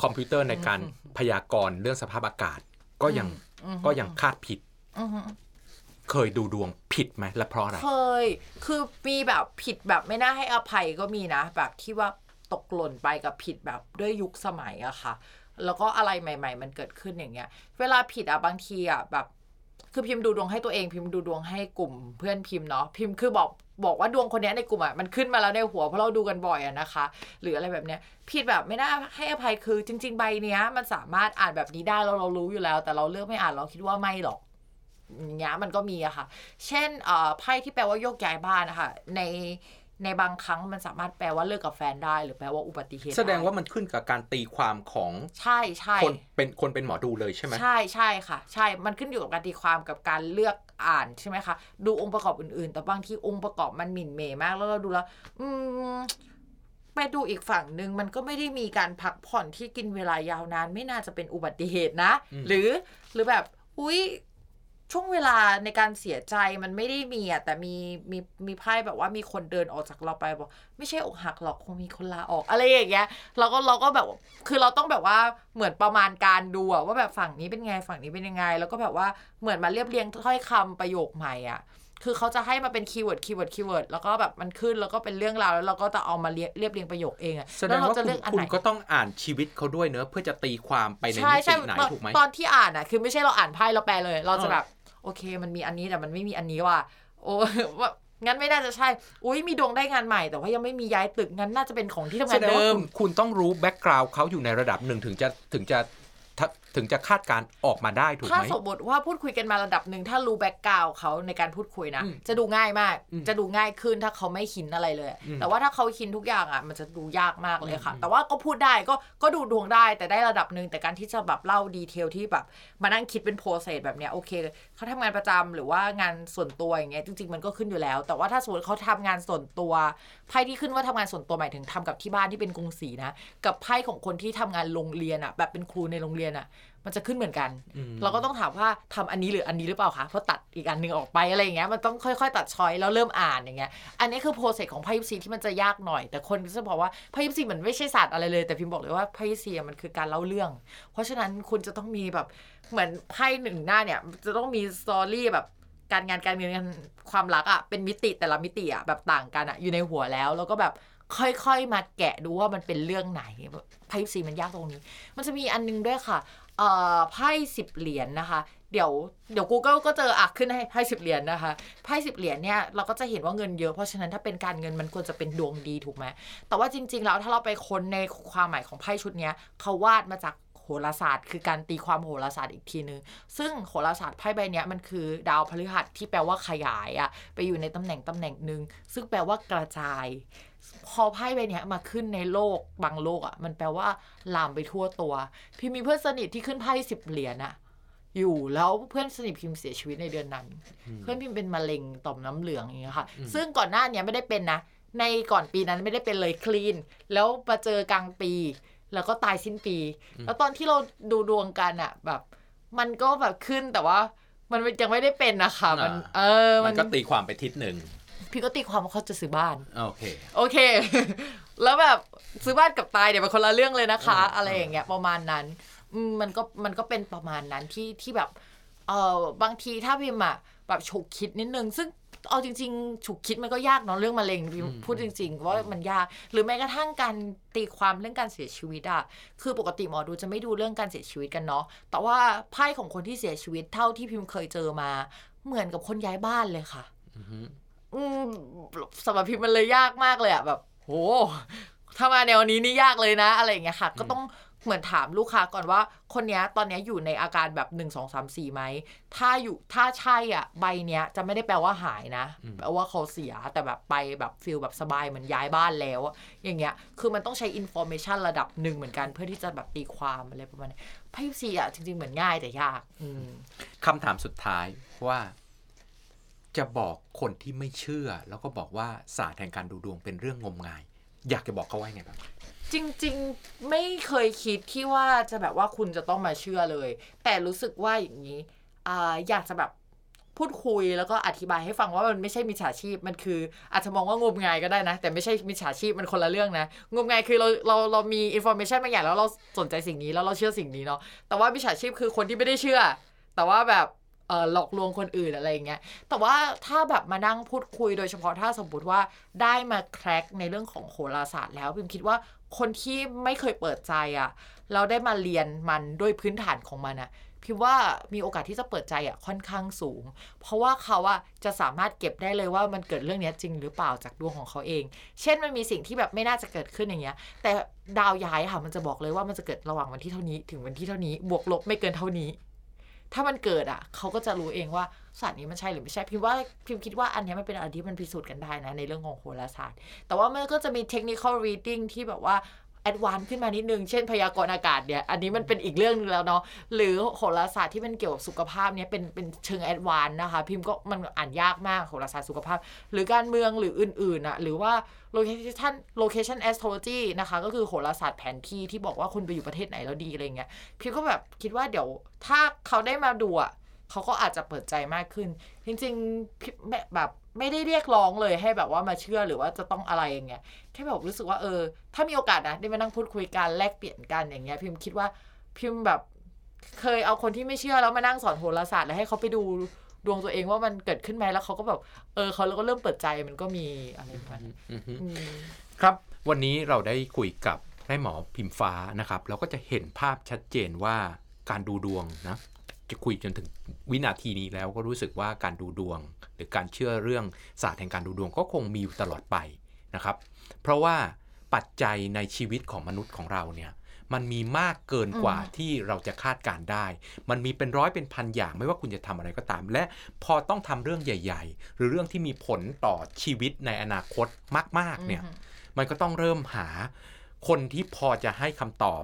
คอมพิวเตอร์ในการพยากรณ์เรื่องสภาพอากาศ ก็ยังอือฮึก็ยังคาดผิดอือฮึเคยดูดวงผิดไหมและเพราะอะไร เคย คือมีแบบผิดแบบไม่น่าให้อภัยก็มีนะ แบบที่ว่า ตกหล่นไปกับผิดแบบด้วยยุคสมัยอะค่ะ แล้วก็อะไรใหม่ ๆ มันเกิดขึ้นอย่างเงี้ย เวลาผิดอะบางทีอะแบบ คือพิมพ์ดูดวงให้ตัวเองพิมพ์ดูดวงให้กลุ่ม เพื่อนพิมพ์เนาะพิมพ์คือบอกบอกว่าดวงคนนี้ในกลุ่มอะมันขึ้นมาแล้วในหัวเพราะเราดูกันบ่อยอะนะคะ หรืออะไรแบบเนี้ยผิดแบบไม่น่าให้อภัยคือจริง ๆ ใบเนี้ย มันสามารถอ่านแบบนี้ได้เราเรารู้อยู่แล้ว แต่เราเลือกไม่อ่านเราคิดว่าไม่หรอกอย่างเงี้ยมันก็มีอะค่ะ เช่นเอ่อไพ่ที่แปลว่าโยกย้ายบ้านนะคะใน ในบางครั้งมันสามารถแปลว่าเลิกกับแฟนได้ หรือแปลว่าอุบัติเหตุแสดงไว่ามันขึ้นกับการตีความของใช่ใช่คนเป็นคนเป็นหมอดูเลยใช่ไหมใช่ใช่ค่ะ ใช่มันขึ้นอยู่กับการตีความกับการเลือกอ่านใช่ไหมคะดูองค์ประกอบอื่นๆ แต่บางทีองค์ประกอบมันหมิ่นเหมมากแล้วเราดูแล้ว อืมไปดูอีกฝั่งหนึ่งมันก็ไม่ได้มีการพักผ่อนที่กินเวลายาวนาน ไม่น่าจะเป็นอุบัติเหตุนะอืมหรือหรือแบบ อุ้ย ช่วงเวลาในการเสียใจมันไม่ได้มีอะแต่มีมีมีไพ่แบบว่ามีคนเดินออกจากเราไปบอกไม่ใช่อกหักหรอกคงมีคนลาออก อะไรอย่างเงี้ยเราก็เราก็แบบคือเราต้องแบบว่าเหมือนประมาณการดูอะว่าแบบฝั่งนี้เป็นไงฝั่งนี้เป็นยังไง แล้วก็แบบว่าเหมือนมาเรียบเรียงถ้อยคำประโยคใหม่อะคือเขาจะให้มาเป็น keyword keyword keyword แล้วก็แบบมันขึ้นแล้วก็เป็นเรื่องราวแล้วเราก็จะเอามาเรียบเรียบเรียงประโยคเองอะแสดแล้วงเราว่าจะคุเลืณอกอันคุณไหนกแสดงว่าคุณคุณก็ต้องอ่านชีวิตเขาด้วยเนอะเพื่อจะตีความไปในใช่มิใช่ติไหนตอนถูกไหมตอนใช่ใช่ตอนตอนที่อ่านอะคือไม่ใช่เราอ่านไพ่เราแปลเลย เราจะเออแบบ โอเค มันมีอันนี้แต่มันไม่มีอันนี้ว่ะโอ้ว่างั้นไม่น่าจะใช่ อุ้ยมีดวงได้งานใหม่ แต่ว่ายังไม่มีย้ายตึกงั้นน่าจะเป็นของที่ทำแสงานดงว่าเดิมคุณแสดงว่าคุณคุณต้องรู้ background เขาอยู่ในระดับหนึ่งถึงจะถึงจะ ถ้าถึงจะคาดการณ์ออกมาได้ถูกถ้าไหมสมมตถ้าสมมติว่าพูดคุยกันมาระดับหนึ่งถ้ารู้ background เขาในการพูดคุยนะอืมจะดูง่ายมากอืมจะดูง่ายขึ้นถ้าเขาไม่ keep อะไรเลยอืมแต่ว่าถ้าเขา keep ทุกอย่างอะมันจะดูยากมากเลยค่ะอืมแต่ว่าก็พูดได้ก็ก็ดูดวงได้แต่ได้ระดับหนึ่งแต่การที่จะแบบเล่า detail ที่แบบมานั่งคิดเป็น process แบบเนี้ยโอเคเขาทำงานประจำหรือว่างานส่วนตัวอย่างเงี้ยจริง ๆ มันก็ขึ้นอยู่แล้ว แต่ว่าถ้าสมมติเขาทำงานส่วนตัวไพ่ที่ขึ้นว่าทำงานส่วนตัวหมายถึงทำกับที่บ้านที่เป็นกรุงศรีนะกับไพ่ของคนที่ทำงานโรงเรียนอะแบบเป็นครูในโรงเรียนอะ มันจะขึ้นเหมือนกันอืมเราก็ต้องถามว่าทำอันนี้หรืออันนี้หรือเปล่าคะเพราะตัดอีกอันหนึงออกไปอะไรอย่างเงี้ยมันต้องค่อยๆ ตัด choice แล้วเริ่มอ่านอย่างเงี้ยอันนี้คือ process ของไพ่ยิปซีที่มันจะยากหน่อย แต่คนก็จะบอกว่าไพ่ยิปซีมันไม่ใช่ศาสตร์อะไรเลยแต่พิมพ์บอกเลยว่าไพ่ยิปซีอะมันคือการเล่าเรื่อง เพราะฉะนั้นคุณจะต้องมีแบบเหมือนไพ่หนึ่งหน้าเนี่ยจะต้องมีสตอรี่แบบการงานการเงินความรักอะเป็นมิติแต่ละมิติอะแบบต่างกันอะอยู่ในหัวแล้วแล้วก็แบบ ค่อยๆ มาแกะดูว่ามันเป็นเรื่องไหนไพ่สีมันยากตรงนี้ มันจะมีอันนึงด้วยค่ะไพ่สิบเหรียญนะคะ เดี๋ยวเดี๋ยว Google ก็เจออะขึ้นให้ไพ่สิบเหรียญนะคะไพ่สิบเหรียญเนี่ยเราก็จะเห็นว่าเงินเยอะเพราะฉะนั้นถ้าเป็นการเงินมันควรจะเป็นดวงดีถูกไหมแต่ว่าจริง ๆ แล้วถ้าเราไปค้นในความหมายของไพ่ชุดนี้เขาวาดมาจากโหราศาสตร์ คือการตีความโหราศาสตร์อีกทีนึง ซึ่งโหราศาสตร์ไพ่ใบนี้มันคือดาวพฤหัสที่แปลว่าขยายอะไปอยู่ในตำแหน่งตำแหน่งหนึ่งซึ่งแปลว่ากระจาย พอไพ่ใบเนี้ยมาขึ้นในโลกบางโลกอะมันแปลว่าลามไปทั่วตัวพี่มีเพื่อนสนิทที่ขึ้นไพ่สิบเหรียญอะอยู่แล้วเพื่อนสนิทพิมพ์เสียชีวิตในเดือนนั้น เพื่อนพิมพ์เป็นมะเร็งต่อมน้ำเหลืองอย่างเงี้ยค่ะ ซึ่งก่อนหน้าเนี้ยไม่ได้เป็นนะในก่อนปีนั้นไม่ได้เป็นเลยคลีน แล้วมาเจอกลางปี แล้วก็ตายสิ้นปี แล้วตอนที่เราดูดวงกันอะแบบ มันก็แบบขึ้นแต่ว่ามันยังไม่ได้เป็นนะคะมันอ่าเออ มัมันนก็ตีความไปทิศหนึ่ง พี่ก็ตีความว่าเขาจะซื้อบ้าน โอเค โอเค แล้วแบบซื้อบ้านกับตายเนี่ยเป็นคนละเรื่องเลยนะคะอ่าอะไรอย่างเงี้ยประมาณนั้นอืมมันก็มันก็เป็นประมาณนั้นที่ที่แบบเออบางทีถ้าพิมพ์อะแบบฉุกคิดนิดนึง ซึ่งเอาจริงๆฉุกคิดมันก็ยากเนาะเรื่องมะเร็งพิมพ์พูดจริงๆว่ามันยาก หรือแม้กระทั่งการตีความเรื่องการเสียชีวิตอะคือปกติหมอดูจะไม่ดูเรื่องการเสียชีวิตกันเนาะแต่ว่าไพ่ของคนที่เสียชีวิตเท่าที่พิมพ์เคยเจอมา เหมือนกับคนย้ายบ้านเลยค่ะอือฮึอืม สำหรับพิมพ์มันเลยยากมากเลยอะแบบ โห ถ้ามาแนวนี้นี่ยากเลยนะ อะไรอย่างเงี้ยค่ะ ก็ต้องเหมือนถามลูกค้าก่อนว่า คนเนี้ยตอนเนี้ยอยู่ในอาการแบบหนึ่งสองสามสี่ไหม ถ้าอยู่ถ้าใช่อะ ใบเนี้ยจะไม่ได้แปลว่าหายนะ แปลว่าเขาเสียแต่แบบไปแบบ feel แบบสบายเหมือนย้ายบ้านแล้วอะอย่างเงี้ย คือมันต้องใช้ information ระดับหนึ่งเหมือนกันเพื่อที่จะแบบตีความอะไรประมาณนี้ไพ่ยิปซีอะจริงๆเหมือนง่ายแต่ยากอืมคำถามสุดท้ายว่า จะบอกคนที่ไม่เชื่อ แล้วก็บอกว่าศาสตร์แห่งการดูดวงเป็นเรื่องงมงาย อยากจะบอกเขาว่าไงบ้างจริงๆไม่เคยคิดที่ว่าจะแบบว่าคุณจะต้องมาเชื่อเลย แต่รู้สึกว่าอย่างนี้ออยากจะแบบพูดคุยแล้วก็อธิบายให้ฟังว่ามันไม่ใช่มิจฉาชีพมันคือ อาจจะมองว่างมงายก็ได้นะ แต่ไม่ใช่มิจฉาชีพมันคนละเรื่องนะงมงายคือเราเราเรามี information บางอย่างแล้วเราสนใจสิ่งนี้แล้วเราเชื่อสิ่งนี้เนาะแต่ว่ามิจฉาชีพคือคนที่ไม่ได้เชื่อ แต่ว่าแบบ หลอกลวงคนอื่นอะไรอย่างเงี้ย แต่ว่าถ้าแบบมานั่งพูดคุยโดยเฉพาะถ้าสมมติว่าได้มาแคร็กในเรื่องของโหราศาสตร์แล้วพิมคิดว่าคนที่ไม่เคยเปิดใจอะ่ะ เราได้มาเรียนมันด้วยพื้นฐานของมันอะ่ะพิมว่ามีโอกาสที่จะเปิดใจอะ่ะค่อนข้างสูง เพราะว่าเขาอะจะสามารถเก็บได้เลยว่ามันเกิดเรื่องนี้จริงหรือเปล่าจากดวงของเขาเอง เช่นมันมีสิ่งที่แบบไม่น่าจะเกิดขึ้นอย่างเงี้ย แต่ดาวย้ายค่ะมันจะบอกเลยว่ามันจะเกิดระหว่างวันที่เท่านี้ถึงวันที่เท่านี้ บวกลบไม่เกินเท่านี้ ถ้ามันเกิดอะเขาก็จะรู้เองว่าศาสตร์นี้มันใช่หรือไม่ใช่พิมว่าพิมคิดว่าอันนี้มันเป็นอะไรที่มันพิสูจน์กันได้นะในเรื่องของโหราศาสตร์ แต่ว่ามันก็จะมี technical reading ที่แบบว่า แอดวานขึ้นมานิดนึง เช่นพยากรณ์อากาศเนี่ย อันนี้มันเป็นอีกเรื่องนึงแล้วเนาะ หรือโหราศาสตร์ที่มันเกี่ยวกับสุขภาพเนี่ยเป็นเป็นเชิงแอดวานนะคะ พิมพ์ก็มันอ่านยากมากโหราศาสตร์สุขภาพ หรือการเมืองหรืออื่นๆอะหรือว่า location location astrology นะคะ ก็คือโหราศาสตร์แผนที่ที่บอกว่าคุณไปอยู่ประเทศไหนแล้วดีอะไรเงี้ย พิมก็แบบคิดว่าเดี๋ยวถ้าเขาได้มาดูอะ เขาก็อาจจะเปิดใจมากขึ้น จริงๆแบบไม่ได้เรียกร้องเลยให้แบบว่ามาเชื่อหรือว่าจะต้องอะไรอย่างเงี้ยแค่แบบรู้สึกว่าเออ ถ้ามีโอกาสนะได้มานั่งพูดคุยกันแลกเปลี่ยนกันอย่างเงี้ยพิมคิดว่าพิมแบบเคยเอาคนที่ไม่เชื่อแล้วมานั่งสอนโหราศาสตร์แล้วให้เขาไปดูดวงตัวเองว่ามันเกิดขึ้นไหมแล้วเขาก็แบบเออเขาแล้วก็เริ่มเปิดใจมันก็มีอะไรประมาณนั้ครับวันนี้เราได้คุยกับแม่หมอพิมฟ้านะครับ เราก็จะเห็นภาพชัดเจนว่าการดูดวงนะ จะคุยจนถึงวินาทีนี้แล้วก็รู้สึกว่าการดูดวง หรือการเชื่อเรื่องศาสตร์แห่งการดูดวงก็คงมีอยู่ตลอดไปนะครับ เพราะว่าปัจจัยในชีวิตของมนุษย์ของเราเนี่ยมันมีมากเกินกว่าที่เราจะคาดการได้ มันมีเป็นร้อยเป็นพันอย่างไม่ว่าคุณจะทำอะไรก็ตาม และพอต้องทำเรื่องใหญ่ ๆ หรือเรื่องที่มีผลต่อชีวิตในอนาคตมาก ๆ เนี่ย มันก็ต้องเริ่มหาคนที่พอจะให้คำตอบ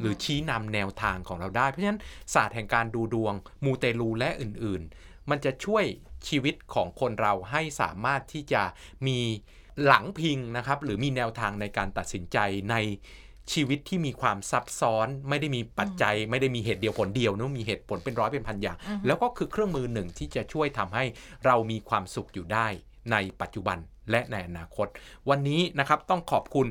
หรือชี้นำแนวทางของเราได้ เพราะฉะนั้นศาสตร์แห่งการดูดวง มูเตลูและอื่นๆ มันจะช่วยชีวิตของคนเราให้สามารถที่จะมีหลังพิงนะครับ หรือมีแนวทางในการตัดสินใจในชีวิตที่มีความซับซ้อนไม่ได้มีปัจจัย ไม่ได้มีเหตุเดียวผลเดียวเนอะมีเหตุผลเป็นร้อยเป็นพันอย่างอือฮึแล้วก็คือเครื่องมือหนึ่งที่จะช่วยทำให้เรามีความสุขอยู่ได้ในปัจจุบันและในอนาคต วันนี้นะครับต้องขอบคุณ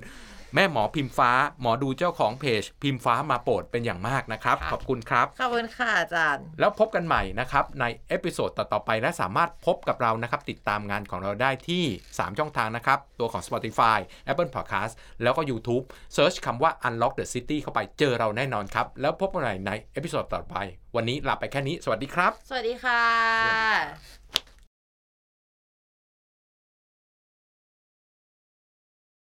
แม่หมอพิมฟ้า หมอดูเจ้าของเพจ พิมฟ้ามาโปรดเป็นอย่างมากนะครับ ขอบคุณครับ ขอบคุณค่ะอาจารย์ แล้วพบกันใหม่นะครับ ใน episode ต่อๆไปและสามารถพบกับเรานะครับ ติดตามงานของเราได้ที่ 3 ช่องทางนะครับ ตัวของ Spotify Apple Podcast แล้วก็ YouTube Search คำว่า Unlock the City เข้าไปเจอเราแน่นอนครับ แล้วพบกันใหม่ใน episode ต่อไป วันนี้ลาไปแค่นี้ สวัสดีครับ สวัสดีค่ะ